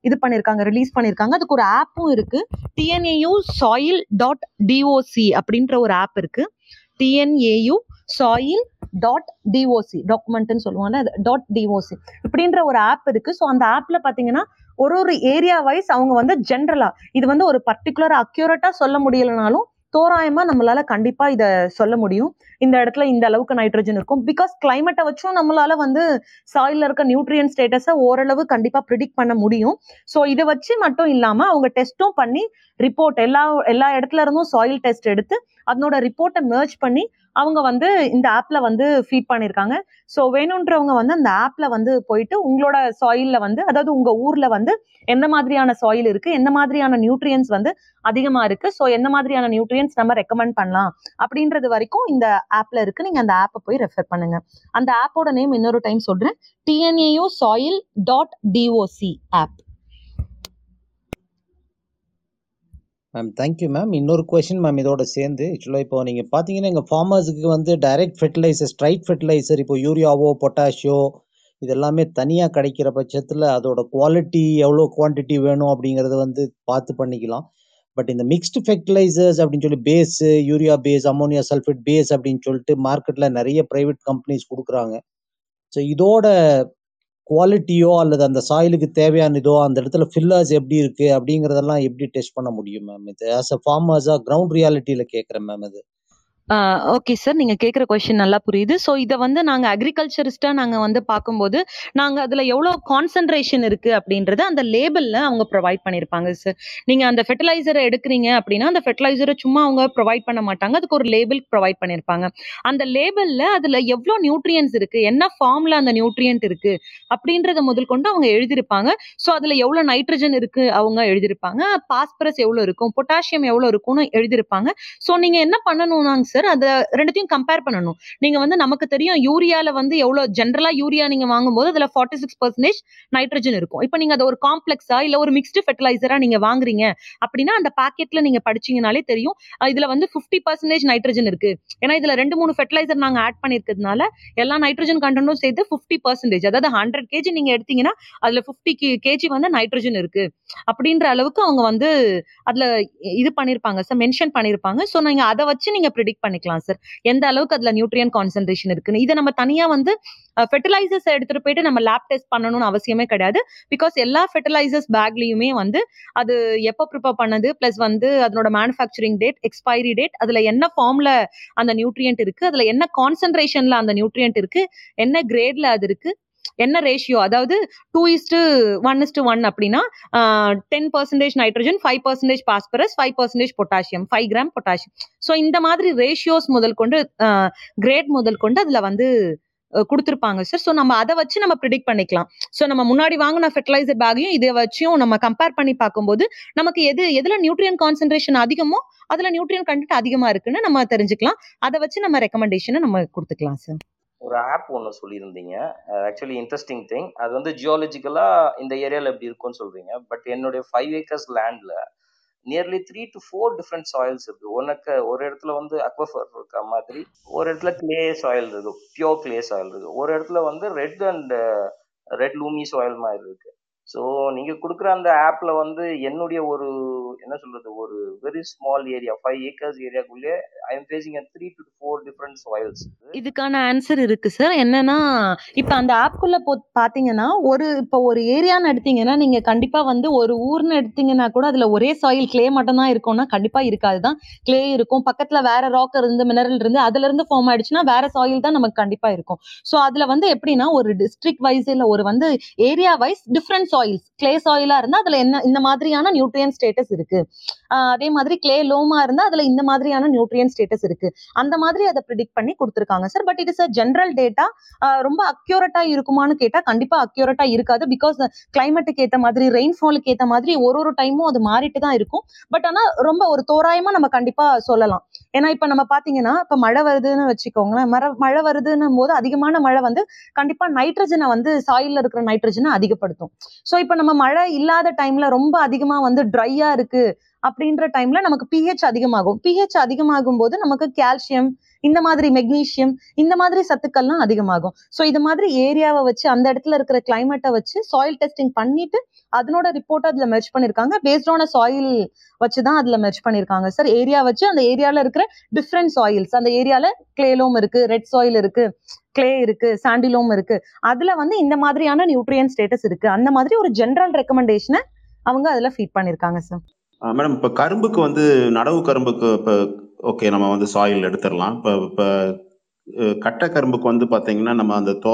இது பண்ணியிருக்காங்க ரிலீஸ் பண்ணியிருக்காங்க அதுக்கு ஒரு ஆப்பும் இருக்கு. டிஎன்ஏயூ சாயில் டாட் டிஓசி அப்படின்ற ஒரு ஆப் இருக்கு. டிஎன்ஏயு சாயில் டாட் டிஓசி டாக்குமெண்ட்னு சொல்லுவாங்க அது டாட் டிஓசி இப்படின்ற ஒரு ஆப் இருக்கு. ஸோ அந்த ஆப்ல பாத்தீங்கன்னா ஒரு ஒரு ஏரியா வைஸ் அவங்க வந்து ஜென்ரலா இது வந்து ஒரு பர்டிகுலர் அக்யூரேட்டா சொல்ல முடியலனாலும் தோராயமா நம்மளால கண்டிப்பா இத சொல்ல முடியும். இந்த இடத்துல இந்த அளவுக்கு நைட்ரஜன் இருக்கும். பிகாஸ் கிளைமேட்டை வச்சும் நம்மளால வந்து சாயில இருக்க நியூட்ரியன் ஸ்டேட்டஸை ஓரளவு கண்டிப்பா ப்ரிடிக்ட் பண்ண முடியும். ஸோ இதை வச்சு மட்டும் இல்லாம அவங்க டெஸ்ட்டும் பண்ணி ரிப்போர்ட் எல்லா எல்லா இடத்துல இருந்தும் சாயில் டெஸ்ட் எடுத்து அதனோட ரிப்போர்ட்டை மெர்ஜ் பண்ணி அவங்க வந்து இந்த ஆப்ல வந்து ஃபீட் பண்ணியிருக்காங்க ஸோ வேணுன்றவங்க வந்து அந்த ஆப்ல வந்து போயிட்டு உங்களோட சாயில்ல வந்து அதாவது உங்க ஊர்ல வந்து எந்த மாதிரியான சாயில் இருக்கு எந்த மாதிரியான நியூட்ரியன்ஸ் வந்து அதிகமா இருக்கு ஸோ எந்த மாதிரியான நியூட்ரியன்ஸ் நம்ம ரெக்கமெண்ட் பண்ணலாம் அப்படின்றது வரைக்கும் இந்த ஆப்ல இருக்கு. நீங்க அந்த ஆப்பை போய் ரெஃபர் பண்ணுங்க. அந்த ஆப்போட நேம் இன்னொரு டைம் சொல்றேன். டிஎன்ஏயோ soil dot DOC app ma'am thank you ma'am இன்னொரு கொஷின் மேம் இதோட சேர்ந்து ஆக்சுவலாக இப்போ நீங்கள் பார்த்தீங்கன்னா எங்கள் ஃபார்மர்ஸுக்கு வந்து டைரக்ட் ஃபெர்டிலைசர் ஸ்ட்ரைட் ஃபெர்டிலைசர் இப்போ யூரியாவோ பொட்டாஷியோ இது எல்லாமே தனியாக கிடைக்கிற பட்சத்தில் அதோட குவாலிட்டி எவ்வளோ குவான்டிட்டி வேணும் அப்படிங்கிறத வந்து பார்த்து பண்ணிக்கலாம். பட் இந்த மிக்ஸ்டு ஃபெர்டிலைசர்ஸ் அப்படின்னு சொல்லி base urea base ammonia sulphate base அப்படின்னு சொல்லிட்டு மார்க்கெட்டில் நிறைய ப்ரைவேட் கம்பெனிஸ் கொடுக்குறாங்க. ஸோ இதோட குவாலிட்டியோ அல்லது அந்த சாயிலுக்கு தேவையான இதோ அந்த இடத்துல ஃபில்லர்ஸ் எப்படி இருக்கு அப்படிங்கிறதெல்லாம் எப்படி டெஸ்ட் பண்ண முடியும் மேம் இது? ஆஸ் அ ஃபார்மர்ஸா கிரவுண்ட் ரியாலிட்டியில கேட்குறேன் மேம் இது. ஓகே சார் நீங்க கேட்குற கொஸ்டின் நல்லா புரியுது. ஸோ இதை வந்து நாங்க அக்ரிகல்ச்சரிஸ்டா நாங்க வந்து பார்க்கும்போது நாங்க அதுல எவ்வளவு கான்சென்ட்ரேஷன் இருக்கு அப்படின்றத அந்த லேபிள்ல அவங்க ப்ரொவைட் பண்ணிருப்பாங்க சார் நீங்க அந்த ஃபெர்டிலைசரை எடுக்கிறீங்க அப்படின்னா அந்த ஃபெர்டிலைசரை சும்மா அவங்க ப்ரொவைட் பண்ண மாட்டாங்க. அதுக்கு ஒரு லேபிள் ப்ரொவைட் பண்ணிருப்பாங்க. அந்த லேபிள்ல அதுல எவ்வளோ நியூட்ரியன்ஸ் இருக்கு என்ன ஃபார்ம்ல அந்த நியூட்ரியன்ட் இருக்கு அப்படின்றத முதல் கொண்டு அவங்க எழுதியிருப்பாங்க ஸோ அதுல எவ்வளவு நைட்ரஜன் இருக்கு அவங்க எழுதியிருப்பாங்க பாஸ்பரஸ் எவ்வளவு இருக்கும் பொட்டாசியம் எவ்வளவு இருக்கும்னு எழுதியிருப்பாங்க ஸோ நீங்க என்ன பண்ணணும்னாங்க சார் அதை ரெண்டுத்தையும் கம்பேர் பண்ணணும். நீங்க வந்து நமக்கு தெரியும் யூரியால வந்து எவ்வளவு ஜென்ரலா யூரியா நீங்க வாங்கும்போது அதுல ஃபார்ட்டி சிக்ஸ் பர்சன்டேஜ் நைட்ரஜன் இருக்கும். இப்போ நீங்க அதை ஒரு காம்ப்ளெக்ஸா இல்ல ஒரு மிக்ஸ்டு ஃபெர்டிலைசரா நீங்க வாங்குறீங்க அப்படின்னா அந்த பாக்கெட்ல நீங்க படிச்சீங்கனாலே தெரியும். இதுல வந்து ஃபிஃப்டி பர்சன்டேஜ் நைட்ரஜன் இருக்கு. ஏன்னா இதுல ரெண்டு மூணு ஃபெர்டிலைசர் நாங்க ஆட் பண்ணிருக்கிறதுனால எல்லா நைட்ரஜன் கண்டனும் சேர்த்து ஃபிஃப்டி பர்சன்டேஜ் அதாவது ஹண்ட்ரட் கேஜி நீங்க எடுத்தீங்கன்னா அதுல ஃபிஃப்டி கேஜி வந்து நைட்ரஜன் இருக்கு. அப்படின்ற அளவுக்கு அவங்க வந்து அதுல இது பண்ணிருப்பாங்க சார் மென்ஷன் பண்ணிருப்பாங்க ஸோ நீங்க அதை வச்சு நீங்க ப்ரிடிக்ட் பண்ணிக்கலாம் சார் எந்த அளவுக்கு அதுல நியூட்ரியன் கான்சென்ட்ரேஷன் இருக்குன்னு. இதை நம்ம தனியா வந்து ஃபெர்டிலைசர்ஸ் எடுத்துட்டு போயிட்டு நம்ம லேப் டெஸ்ட் பண்ணணும்னு அவசியமே கிடையாது. பிகாஸ் எல்லா ஃபெர்டிலைசர்ஸ் பேக்லயுமே வந்து அது எப்போ ப்ரிப்பேர் பண்ணது ப்ளஸ் வந்து அதனோட மேனுஃபேக்சரிங் டேட் எக்ஸ்பைரி டேட் அதுல என்ன ஃபார்ம்ல அந்த நியூட்ரியன்ட் இருக்கு அதுல என்ன கான்சென்ட்ரேஷன்ல அந்த நியூட்ரியன்ட் இருக்கு என்ன கிரேட்ல அது இருக்கு என்ன ரேஷியோ அதாவது two is to one is to one அப்படின்னா ten percentage nitrogen five percentage phosphorus five percentage potassium five gram potassium so இந்த மாதிரி ரேஷியோஸ் முதல் கொண்டு கிரேட் முதல் கொண்டு அதில் வந்து கொடுத்துருப்பாங்க சார் ஸோ நம்ம அதை வச்சு நம்ம ப்ரிடிக்ட் பண்ணிக்கலாம். ஸோ நம்ம முன்னாடி வாங்கின ஃபெர்டிலைசர் பேக்கையும் இதை வச்சும் நம்ம கம்பேர் பண்ணி பார்க்கும்போது நமக்கு எது எதில் நியூட்ரியன் கான்சென்ட்ரேஷன் அதிகமோ அதில் நியூட்ரியன் கண்டென்ட் அதிகமாக இருக்குன்னு நம்ம தெரிஞ்சுக்கலாம். அதை வச்சு நம்ம ரெக்கமெண்டேஷனை நம்ம கொடுத்துக்கலாம் சார் ஒரு ஆப் ஒன்று சொல்லியிருந்தீங்க. ஆக்சுவலி இன்ட்ரெஸ்டிங் திங் அது வந்து ஜியாலஜிக்கலாக இந்த ஏரியாவில் எப்படி இருக்கும்னு சொல்கிறீங்க பட் என்னுடைய ஃபைவ் ஏக்கர்ஸ் லேண்டில் nearly three to four different soils இருக்குது உனக்கு ஒரு இடத்துல வந்து அக்வஃபர் இருக்க மாதிரி ஒரு இடத்துல கிளே சாயில் இருக்குது பியோர் கிளே சாயில் இருக்குது ஒரு இடத்துல வந்து red and red loamy soil மாதிரி இருக்குது ஸோ நீங்கள் கொடுக்குற அந்த ஆப்ல வந்து என்னுடைய ஒரு என்ன சொல்றது ஒரு very small area five acres ஏரியாக்குள்ளே I am facing three to four different soils இதுக்கான ஆன்சர் இருக்கு சார் என்னன்னா இப்போ அந்த ஆப்குள்ளே போ பார்த்தீங்கன்னா ஒரு இப்போ ஒரு ஏரியான்னு எடுத்தீங்கன்னா நீங்கள் கண்டிப்பாக வந்து ஒரு ஊர்னு எடுத்தீங்கன்னா கூட அதில் ஒரே சாயில் கிளே மட்டும் தான் இருக்கும்னா கண்டிப்பாக இருக்காது தான். கிளே இருக்கும். பக்கத்தில் வேற ராக் இருந்து மினரல் இருந்து அதுல இருந்து ஃபார்ம் ஆயிடுச்சுன்னா வேற சாயில் தான் நமக்கு கண்டிப்பாக இருக்கும். ஸோ அதில் வந்து எப்படின்னா ஒரு டிஸ்ட்ரிக்ட் வைஸ் இல்லை ஒரு வந்து area wise different soils clay சாயிலா இருந்தா அதுல என்ன இந்த மாதிரியான நியூட்ரியன் ஸ்டேட்டஸ் இருக்கு. அதே மாதிரி கிளே லோமா இருந்தா அதுல இந்த மாதிரியான நியூட்ரியன் ஸ்டேட்டஸ் இருக்கு. அந்த மாதிரி அதை ப்ரிடிக்ட் பண்ணி கொடுத்துருக்காங்க sir but it is a general data ரொம்ப அக்யூரட்டா இருக்குமான்னு கேட்டா கண்டிப்பா அக்யூரட்டா இருக்காது பிகாஸ் கிளைமேட்டுக்கு ஏத்த மாதிரி ரெயின்ஃபாலுக்கு ஏத்த மாதிரி ஒரு ஒரு டைமும் அது மாறிட்டு தான் இருக்கும். பட் ஆனா ரொம்ப ஒரு தோராயமா நம்ம கண்டிப்பா சொல்லலாம். ஏன்னா இப்ப நம்ம பாத்தீங்கன்னா இப்ப மழை வருதுன்னு வச்சுக்கோங்களேன் மர மழை வருதுன்னும் போது அதிகமான மழை வந்து கண்டிப்பா நைட்ரஜனை வந்து சாயில்ல இருக்கிற நைட்ரஜனை அதிகப்படுத்தும். ஸோ இப்போ நம்ம மழை இல்லாத டைம்ல ரொம்ப அதிகமாக வந்து ட்ரையா இருக்கு அப்படின்ற டைம்ல நமக்கு பிஹெச் அதிகமாகும். பிஹெச் அதிகமாகும் போது நமக்கு கால்சியம் இந்த மாதிரி மெக்னீஷியம் இந்த மாதிரி சத்துக்கள்லாம் அதிகமாகும். ஸோ இது மாதிரி ஏரியாவை வச்சு அந்த இடத்துல இருக்கிற கிளைமேட்டை வச்சு சாயில் டெஸ்டிங் பண்ணிட்டு அதனோட ரிப்போர்ட் அதுல மெர்ச் பண்ணிருக்காங்க. பேஸ்ட் ஆன சாயில் வச்சு தான் அதுல மெர்ச் பண்ணிருக்காங்க. சார் ஏரியா வச்சு அந்த ஏரியால இருக்கிற டிஃப்ரெண்ட் சாயில்ஸ் அந்த ஏரியால கிளேலோம் இருக்கு ரெட் சாயில் இருக்கு கிளே இருக்கு சாண்டிலோம் இருக்கு. அதுல வந்து இந்த மாதிரியான நியூட்ரியன் ஸ்டேட்டஸ் இருக்கு. அந்த மாதிரி ஒரு ஜென்ரல் ரெக்கமெண்டேஷனை அவங்க அதுல ஃபீட் பண்ணிருக்காங்க சார் மேடம் இப்போ கரும்புக்கு வந்து நடவு கரும்புக்கு இப்போ ஓகே நம்ம வந்து சாயில் எடுத்துடலாம். இப்போ இப்போ கட்டை கரும்புக்கு வந்து பார்த்தீங்கன்னா நம்ம அந்த தோ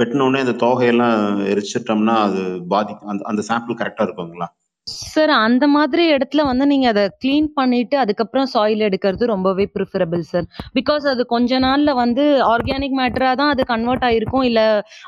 வெட்டினோடனே அந்த தோகையெல்லாம் எரிச்சிட்டோம்னா அது பாதி அந்த அந்த சாம்பிள் கரெக்டாக இருக்குங்களா சார் அந்த மாதிரி இடத்துல வந்து நீங்க அதை கிளீன் பண்ணிட்டு அதுக்கப்புறம் சாயில் எடுக்கிறது ரொம்பவே ப்ரிஃபரபிள் சார். பிகாஸ் அது கொஞ்ச நாள்ல வந்து ஆர்கானிக் மேட்டரா தான் அது கன்வெர்ட் ஆயிருக்கும். இல்ல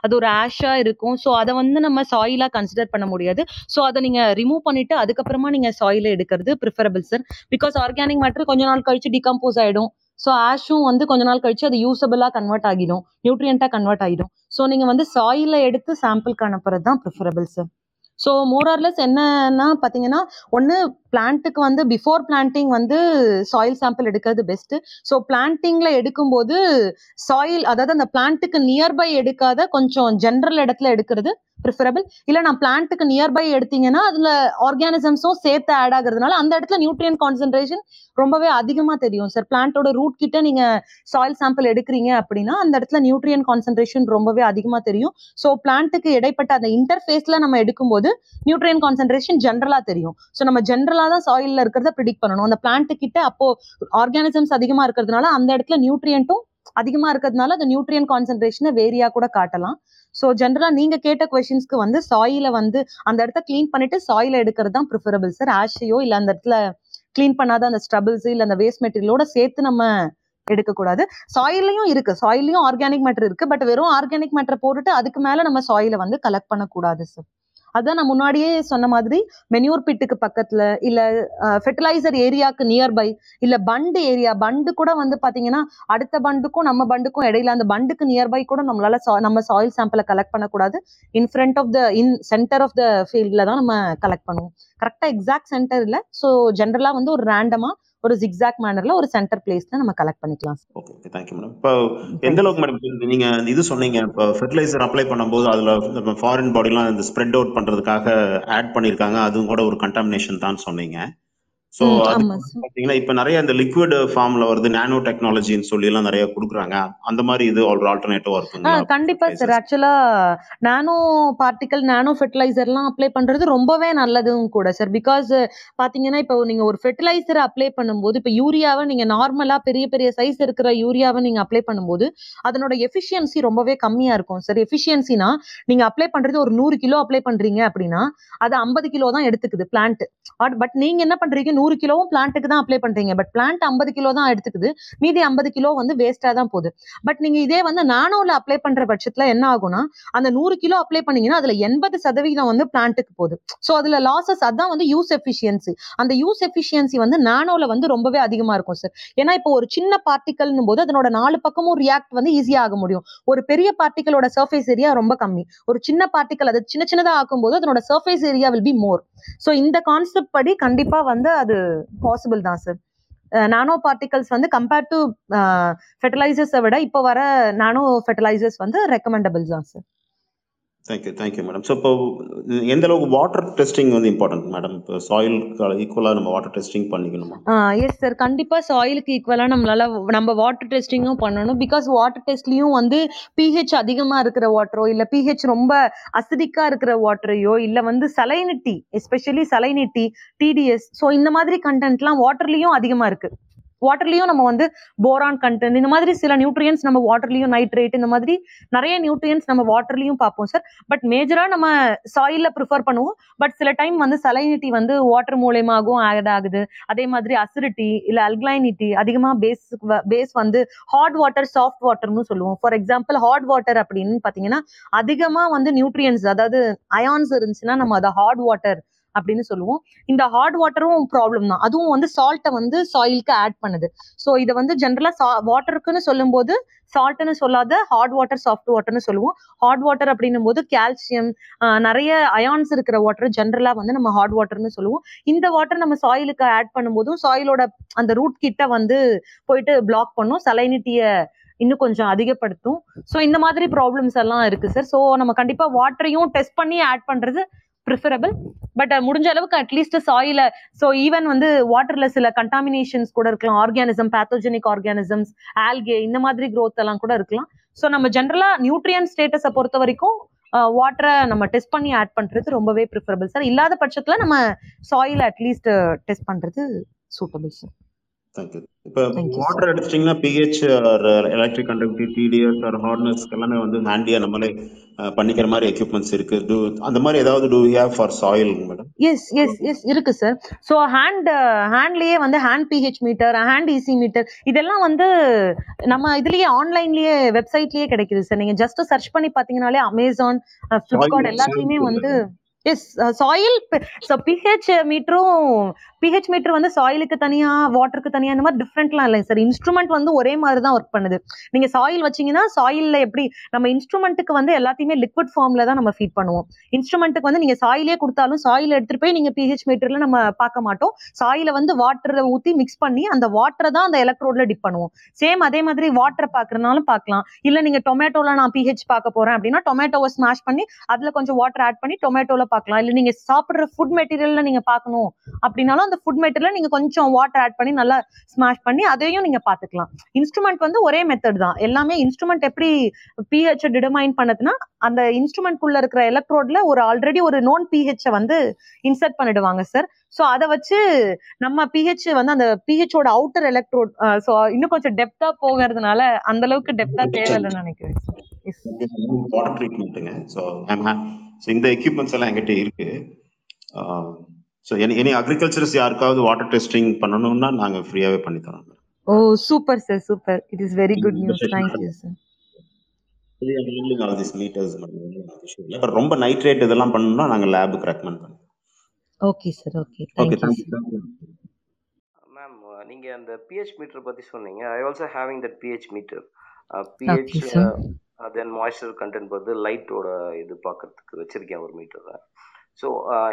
அது ஒரு ஆஷா இருக்கும். ஸோ அதை வந்து நம்ம சாயிலா கன்சிடர் பண்ண முடியாது. ஸோ அதை நீங்க ரிமூவ் பண்ணிட்டு அதுக்கப்புறமா நீங்க சாயில எடுக்கிறது preferable sir. Because organic matter கொஞ்ச நாள் கழிச்சு டிகம்போஸ் ஆயிடும். ஸோ ஆஷும் வந்து கொஞ்ச நாள் கழிச்சு அது யூசபிளா கன்வெர்ட் ஆகிடும். நியூட்ரியண்டா கன்வெர்ட் ஆயிடும். ஸோ நீங்கள் வந்து சாயில எடுத்து சாம்பிளுக்கு அனுப்புறது தான் ப்ரிஃபரபிள் சார். ஸோ மோர் என்னன்னா பார்த்தீங்கன்னா, ஒன்று பிளான்ட்டுக்கு வந்து பிஃபோர் பிளான்டிங் வந்து சாயில் சாம்பிள் எடுக்கிறது பெஸ்ட்டு. ஸோ பிளான்டிங்கில் எடுக்கும்போது சாயில் அதாவது அந்த பிளான்ட்டுக்கு நியர்பை எடுக்காத கொஞ்சம் ஜென்ரல் இடத்துல எடுக்கிறது ப்ரிஃபரபிள். இல்ல நான் பிளான்ட்டுக்கு நியர்பை எடுத்தீங்கன்னா, அதுல ஆர்கானிசம்ஸும் சேர்த்து ஆட் ஆகுறதுனால அந்த இடத்துல நியூட்ரியன் கான்சென்ட்ரேஷன் ரொம்பவே அதிகமா தெரியும் சார். பிளான்ட்டோட ரூட் கிட்ட நீங்க சாயில் சாம்பிள் எடுக்கிறீங்க அப்படின்னா, அந்த இடத்துல நியூட்ரியன் கான்சென்ட்ரேஷன் ரொம்பவே அதிகமா தெரியும். ஸோ பிளான்ட்டுக்கு இடைப்பட்ட அந்த இன்டர்ஃபேஸ்ல நம்ம எடுக்கும்போது நியூட்ரியன் கான்சன்ட்ரேஷன் ஜென்ரலா தெரியும். ஸோ நம்ம ஜென்ரலா தான் சாயில்ல இருக்கிறத ப்ரிடிக் பண்ணணும். அந்த பிளான்ட்டு கிட்ட அப்போ ஆர்கானிசம்ஸ் அதிகமா இருக்கிறதுனால அந்த இடத்துல நியூட்ரியன்ட்டும் அதிகமா இருக்கிறதுனால அந்த நியூட்ரியன் கான்சென்ட்ரேஷனை வேரியா கூட காட்டலாம். ஸோ ஜென்ரலா நீங்க கேட்ட கொஸ்டின்ஸ்க்கு வந்து சாயில வந்து அந்த இடத்த கிளீன் பண்ணிட்டு சாயில எடுக்கிறது தான் ப்ரிஃபரபிள் சார். ஆஷையோ இல்ல அந்த இடத்துல கிளீன் பண்ணாத அந்த ஸ்ட்ரபிள்ஸ் இல்ல அந்த வேஸ்ட் மெட்டீரியலோட சேர்த்து நம்ம எடுக்கக்கூடாது. சாயிலையும் இருக்கு. சாயிலையும் ஆர்கானிக் மேட்டர் இருக்கு. பட் வெறும் ஆர்கானிக் மேட்டர போட்டுட்டு அதுக்கு மேல நம்ம சாயில வந்து கலெக்ட் பண்ணக்கூடாது சார். அதான் நான் முன்னாடியே சொன்ன மாதிரி மென்யூர் பிட்டுக்கு பக்கத்துல இல்ல ஃபெர்டிலைசர் ஏரியாக்கு நியர்பை இல்ல பண்டு ஏரியா பண்டு கூட வந்து பார்த்தீங்கன்னா, அடுத்த பண்டுக்கும் நம்ம பண்டுக்கும் இடையில அந்த பண்டுக்கு நியர்பை கூட நம்மளால சா நம்ம சாயில் சாம்பிளை கலெக்ட் பண்ணக்கூடாது. In front of the in center of the ஃபீல்ட்ல தான் நம்ம கலெக்ட் பண்ணுவோம். கரெக்டா எக்ஸாக்ட் சென்டர் இல்ல. ஸோ ஜென்ரலா வந்து ஒரு ரேண்டமா ஒரு ஜிக்ஸாக் மேனர்ல ஒரு சென்டர் பிளேஸ்ல நம்ம கலெக்ட் பண்ணிக்கலாம். Okay, okay. Thank you madam. இப்போ எந்த அளவுக்கு. மேடம் நீங்க இது சொன்னீங்க, இப்போ ஃபெர்டிலைசர் அப்ளை பண்ணும்போது அதுல ஃபாரின் பாடிலாம் இந்த ஸ்ப்ரெட் அவுட் பண்றதுக்காக ஆட் பண்ணியிருக்காங்க. அதுவும் கூட ஒரு கன்டாமினேஷன் தான் சொன்னீங்க. ஸோ. பார்த்தீங்கன்னா, இப்ப நெறைய இந்த லிக்விட் ஃபார்ம்ல வருது. நானோ டெக்னாலஜின்னு சொல்லிலாம் நெறைய குடுக்குறாங்க. அந்த மாரி இது ஒரு ஆல்டர்னேட்டிவா ஆ இருக்குங்களா கண்டிப்பா சார். ஆக்சுவலா நானோ பார்ட்டிகிள், நானோ ஃபெர்டிலைசர்லாம் அப்ளை பண்றது ரொம்பவே நல்லதும் கூட சார். பிகாஸ் பார்த்தீங்கன்னா, இப்போ நீங்க ஒரு ஃபெர்டிலைசர் அப்ளை பண்ணும்போது, இப்ப யூரியாவ நீங்க நார்மலா பெரிய பெரிய சைஸ் இருக்கிற யூரியாவ நீங்க அப்ளை பண்ணும்போது, அதனோட எஃபிஷியன்சி ரொம்பவே கம்மியா இருக்கும் சார். எஃபிஷியன்சினா நீங்க அப்ளை பண்றது ஒரு 100 கிலோ அப்ளை பண்றீங்க அப்படின்னா, அது 50 கிலோ தான் எடுத்துக்குது பிளான்ட். பட் நீங்க என்ன பண்றீங்க நூறு கிலோவும் பிளான்ட்டுக்கு தான் அப்ளை பண்றீங்க. பட் பிளான்ட் 50 கிலோ தான் எடுத்துக்குது. மீதி 50 கிலோ வந்து வேஸ்டா தான் போகுது. பட் நீங்க இதே வந்து நானோல அப்ளை பண்ற பட்சத்துல என்ன ஆகும்னா, அந்த நூறு கிலோ அப்ளை பண்ணீங்கன்னா, அதுல 80% வந்து பிளான்ட்டுக்கு போகுது. ஸோ அதுல லாசஸ் அதான் வந்து யூஸ் எஃபிஷியன்சி. அந்த யூஸ் எஃபிஷியன்சி வந்து நானோல வந்து ரொம்பவே அதிகமா இருக்கும் சார். ஏன்னா இப்போ ஒரு சின்ன பார்ட்டிகல்ன்னும் போது அதனோட நாலு பக்கமும் ரியாக்ட் வந்து ஈஸியா ஆக முடியும். ஒரு பெரிய பார்ட்டிகளோட சர்ஃபேஸ் ஏரியா ரொம்ப கம்மி. ஒரு சின்ன பார்ட்டிகல் அது சின்ன சின்னதா ஆக்கும்போது அதனோட surface area will be more. So இந்த கான்செப்ட் படி கண்டிப்பா வந்து அது பாசிபிள் தான் சார். நானோ பார்ட்டிகல்ஸ் வந்து கம்பேர்ட் டு ஃபெர்டிலைசர்ஸை விட இப்போ வர நானோ ஃபெர்டிலைசர்ஸ் வந்து ரெக்கமெண்டபிள் தான் sir. Thank you, thank you madam. So இப்போ எந்த அளவுக்கு வாட்டர் டெஸ்டிங் வந்து இம்பார்ட்டன்ட் மேடம்? இப்போ சாயில்க்கு ஈக்குவலாக நம்ம வாட்டர் டெஸ்டிங் பண்ணிக்கணுமா? Yes sir. கண்டிப்பா சாயிலுக்கு ஈக்குவலா நம்மளால நம்ம வாட்டர் டெஸ்டிங்கும் பண்ணணும். பிகாஸ் வாட்டர் டெஸ்ட்லேயும் வந்து பிஹெச் அதிகமா இருக்கிற வாட்டரோ, இல்லை பிஹெச் ரொம்ப அசிடிக்கா இருக்கிற வாட்டரையோ, இல்லை வந்து salinity especially salinity, TDS so இந்த மாதிரி கன்டென்ட்லாம் வாட்டர்லயும் அதிகமா இருக்கு. வாட்டர்லயும் நம்ம வந்து போரான் கண்டென்ட் இந்த மாதிரி சில நியூட்ரியன்ஸ் நம்ம வாட்டர்லயும் நைட்ரேட் இந்த மாதிரி நிறைய நியூட்ரியன்ஸ் நம்ம வாட்டர்லயும் பார்ப்போம் சார். பட் மேஜரா நம்ம சாயில்ல ப்ரிஃபர் பண்ணுவோம். பட் சில டைம் வந்து சலைனிட்டி வந்து வாட்டர் மூலியமாகவும் ஆட் ஆகுது. அதே மாதிரி அசிடிட்டி இல்ல அல்கலைனிட்டி அதிகமா பேஸ் பேஸ் வந்து ஹாட் வாட்டர், சாஃப்ட் வாட்டர்னு சொல்லுவோம். ஃபார் எக்ஸாம்பிள் ஹாட் வாட்டர் அப்படின்னு பார்த்தீங்கன்னா, அதிகமா வந்து நியூட்ரியன்ஸ் அதாவது அயான்ஸ் இருந்துச்சுன்னா நம்ம அதை ஹாட் வாட்டர் அப்படின்னு சொல்லுவோம். இந்த ஹாட் வாட்டரும் ப்ராப்ளம் தான். அதுவும் வந்து சால்ட்டை வந்து சாயிலுக்கு ஆட் பண்ணுது. ஸோ இதை வந்து ஜென்ரலாக சா வாட்டருக்குன்னு சொல்லும்போது சால்ட்டுன்னு சொல்லாத ஹாட் வாட்டர், சாஃப்ட் வாட்டர்னு சொல்லுவோம். ஹாட் வாட்டர் அப்படின்னும் போது கால்சியம் நிறைய அயான்ஸ் இருக்கிற வாட்டர் ஜென்ரலாக வந்து நம்ம ஹாட் வாட்டர்னு சொல்லுவோம். இந்த வாட்டர் நம்ம சாயிலுக்கு ஆட் பண்ணும்போதும் சாயிலோட அந்த ரூட் கிட்ட வந்து போயிட்டு பிளாக் பண்ணும். சலைனிட்டியை இன்னும் கொஞ்சம் அதிகப்படுத்தும். ஸோ இந்த மாதிரி ப்ராப்ளம்ஸ் எல்லாம் இருக்கு சார். ஸோ நம்ம கண்டிப்பாக வாட்டரையும் டெஸ்ட் பண்ணி ஆட் பண்ணுறது ப்ரிஃபரபிள் பட் முடிஞ்ச அளவுக்கு அட்லீஸ்ட் சாயில ஸோ ஈவன் வந்து வாட்டர்ல சில கண்டாமினேஷன்ஸ் கூட இருக்கலாம். ஆர்கானிசம், பேத்தோஜெனிக் ஆர்கானிசம்ஸ், ஆல்கே இந்த மாதிரி க்ரோத் எல்லாம் கூட இருக்கலாம். ஸோ நம்ம ஜென்ரலா நியூட்ரியன்ட் ஸ்டேட்டஸ பொறுத்த வரைக்கும் வாட்டரை நம்ம டெஸ்ட் பண்ணி ஆட் பண்றது ரொம்பவே பிரிஃபரபிள் சார். இல்லாத பட்சத்துல நம்ம சாயில அட்லீஸ்ட் டெஸ்ட் பண்றது சூட்டபிள் சார். இப்போ வாட்டர் எடுத்துட்டீங்கன்னா pH electric conductivity TDS or hardness எல்லாமே வந்து ஹேண்டியா நம்மளே பண்ணிக்கிற மாதிரி எக்யூப்மெண்ட்ஸ் இருக்கு. Do அந்த மாதிரி ஏதாவது to have for soil madam yes yes yes இருக்கு சார் ஸோ ஹேண்ட் ஹேண்ட்லயே வந்து hand pH meter hand EC meter இதெல்லாம் வந்து நம்ம இதுலயே ஆன்லைன்லயே வெப்சைட்லயே கிடைக்குது சார் நீங்க ஜஸ்ட் சர்ச் பண்ணி பாத்தீங்கன்னாலே அமேசான் ஃபிளிப்கார்ட் எல்லாத்துலயுமே வந்து எஸ் சாயில் ஸோ பிஹெச் மீட்டரும் பிஹெச் மீட்டர் வந்து சாயிலுக்கு தனியா வாட்டருக்கு தனியா இந்த மாதிரி டிஃப்ரெண்ட்லாம் இல்லை சார் இன்ஸ்ட்ருமெண்ட் வந்து ஒரே மாதிரி தான் ஒர்க் பண்ணுது. நீங்க சாயில் வச்சீங்கன்னா சாயில்ல எப்படி நம்ம இன்ஸ்ட்ருமெண்ட்டுக்கு வந்து எல்லாத்தையுமே லிக்விட் ஃபார்ம்ல தான் நம்ம ஃபீட் பண்ணுவோம். இன்ஸ்ட்ருமெண்ட்டுக்கு வந்து நீங்க சாயிலே கொடுத்தாலும் சாயில் எடுத்துட்டு போய் நீங்க பிஹெச் மீட்டர்ல நம்ம பார்க்க மாட்டோம். சாயில வந்து வாட்டரை ஊத்தி மிக்ஸ் பண்ணி அந்த வாட்டரை தான் அந்த எலக்ட்ரோட்ல டிப் பண்ணுவோம். சேம் அதே மாதிரி வாட்டரை பாக்குறதுனாலும் பார்க்கலாம். இல்ல நீங்க டொமேட்டோல நான் பிஹெச் பார்க்க போறேன் அப்படின்னா டொமேட்டோவை ஸ்மாஷ் பண்ணி அதுல கொஞ்சம் வாட்டர் ஆட் பண்ணி டொமேட்டோல பார்க்கலாம். இல்ல நீங்க சாப்பிடுற ஃபுட் மெட்டீரியல்ல நீங்க பார்க்கணும் அப்படின்னாலும் அந்த ஃபுட் மெட்டீரியல் நீங்க கொஞ்சம் வாட்டர் ஆட் பண்ணி நல்லா ஸ்மாஷ் பண்ணி அதையும் நீங்க பாத்துக்கலாம். இன்ஸ்ட்ருமெண்ட் வந்து ஒரே மெத்தட் தான். எல்லாமே இன்ஸ்ட்ருமெண்ட் எப்படி பிஹெச் டிடர்மைன் பண்ணதுன்னா அந்த இன்ஸ்ட்ருமெண்ட் குள்ள இருக்கிற எலக்ட்ரோட்ல ஒரு ஆல்ரெடி ஒரு நோன் பிஹெச் வந்து இன்சர்ட் பண்ணிடுவாங்க சார் ஸோ அதை வச்சு நம்ம பிஹெச் வந்து அந்த பிஹெச்சோட அவுட்டர் எலக்ட்ரோட் ஸோ இன்னும் கொஞ்சம் டெப்தா போகிறதுனால அந்த அளவுக்கு டெப்தா தேவையில்லைன்னு நினைக்கிறேன். வாட்டர் ட்ரீட்மெண்ட்டுங்க ஸோ இந்த எக்யூப்மெண்ட்ஸ் எல்லாம் எங்கிட்ட இருக்கு. ஸோ எனி எனி அக்ரிகல்ச்சர்ஸ் யாருக்காவது வாட்டர் டெஸ்டிங் பண்ணணும்னா நாங்கள் ஃப்ரீயாகவே பண்ணி தரோம். ஓ super sir super it is very good news thank you sir but ரொம்ப நைட்ரேட் இதெல்லாம் பண்ணணும்னா நாங்கள் லேபுக்கு ரெக்கமெண்ட் பண்ணுவோம். Okay sir okay okay thank you thank you sir ma'am நீங்க அந்த பிஹெச் மீட்டர் பத்தி சொன்னீங்க. I also having that pH meter pH then moisture content பார்த்து லைட்டோட இது பார்க்கறதுக்கு வச்சிருக்கேன் ஒரு மீட்டரை ஸோ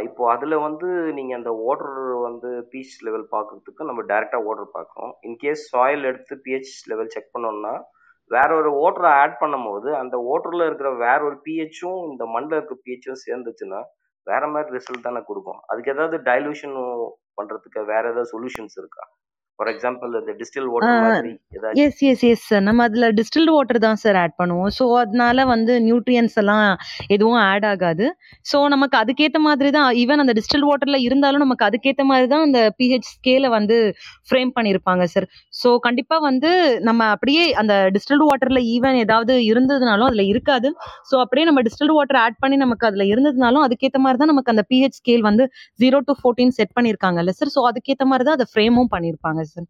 இப்போ அதில் வந்து நீங்கள் அந்த வாட்டர் வந்து பிஹெச் லெவல் பார்க்கறதுக்கு நம்ம டேரெக்டாக வாட்டர் பார்க்குறோம் இன்கேஸ் சாயில் எடுத்து பிஹெச் லெவல் செக் பண்ணோம்னா வேற ஒரு வாட்டரை ஆட் பண்ணும்போது அந்த வாட்டரில் இருக்கிற வேற ஒரு பிஹெச்சும் இந்த மண்ணில் இருக்கிற பிஹெச்சும் சேர்ந்துச்சுன்னா வேற மாதிரி ரிசல்ட் தானே கொடுக்கும். அதுக்கு ஏதாவது டைலூஷன் பண்ணுறதுக்கு வேற ஏதாவது சொல்யூஷன்ஸ் இருக்கா? ஃபார் எக்ஸாம்பிள் இந்த டிஸ்டில் வாட்டர் மாதிரி எஸ் எஸ் எஸ் சார் நம்ம அதில் டிஸ்டில்டு வாட்டர் தான் சார் ஆட் பண்ணுவோம். ஸோ அதனால வந்து நியூட்ரியன்ஸ் எல்லாம் எதுவும் ஆட் ஆகாது. ஸோ நமக்கு அதுக்கேற்ற மாதிரி தான் ஈவன் அந்த டிஸ்டில் வாட்டரில் இருந்தாலும் நமக்கு அதுக்கேற்ற மாதிரி தான் அந்த பிஹெச் ஸ்கேலை வந்து ஃப்ரேம் பண்ணியிருப்பாங்க சார் ஸோ கண்டிப்பாக வந்து நம்ம அப்படியே அந்த டிஸ்டில்டு வாட்டரில் ஈவன் ஏதாவது இருந்ததுனாலும் அதில் இருக்காது. ஸோ அப்படியே நம்ம டிஸ்டில்டு வாட்டர் ஆட் பண்ணி நமக்கு அதில் இருந்ததுனாலும் அதுக்கேற்ற மாதிரி தான் நமக்கு அந்த பிஹெச் ஸ்கேல் வந்து ஜீரோ டு ஃபோர்டீன் செட் பண்ணியிருக்காங்கல்ல சார் ஸோ அதுக்கேற்ற மாதிரி தான் அதை ஃப்ரேமும் பண்ணியிருப்பாங்க சார்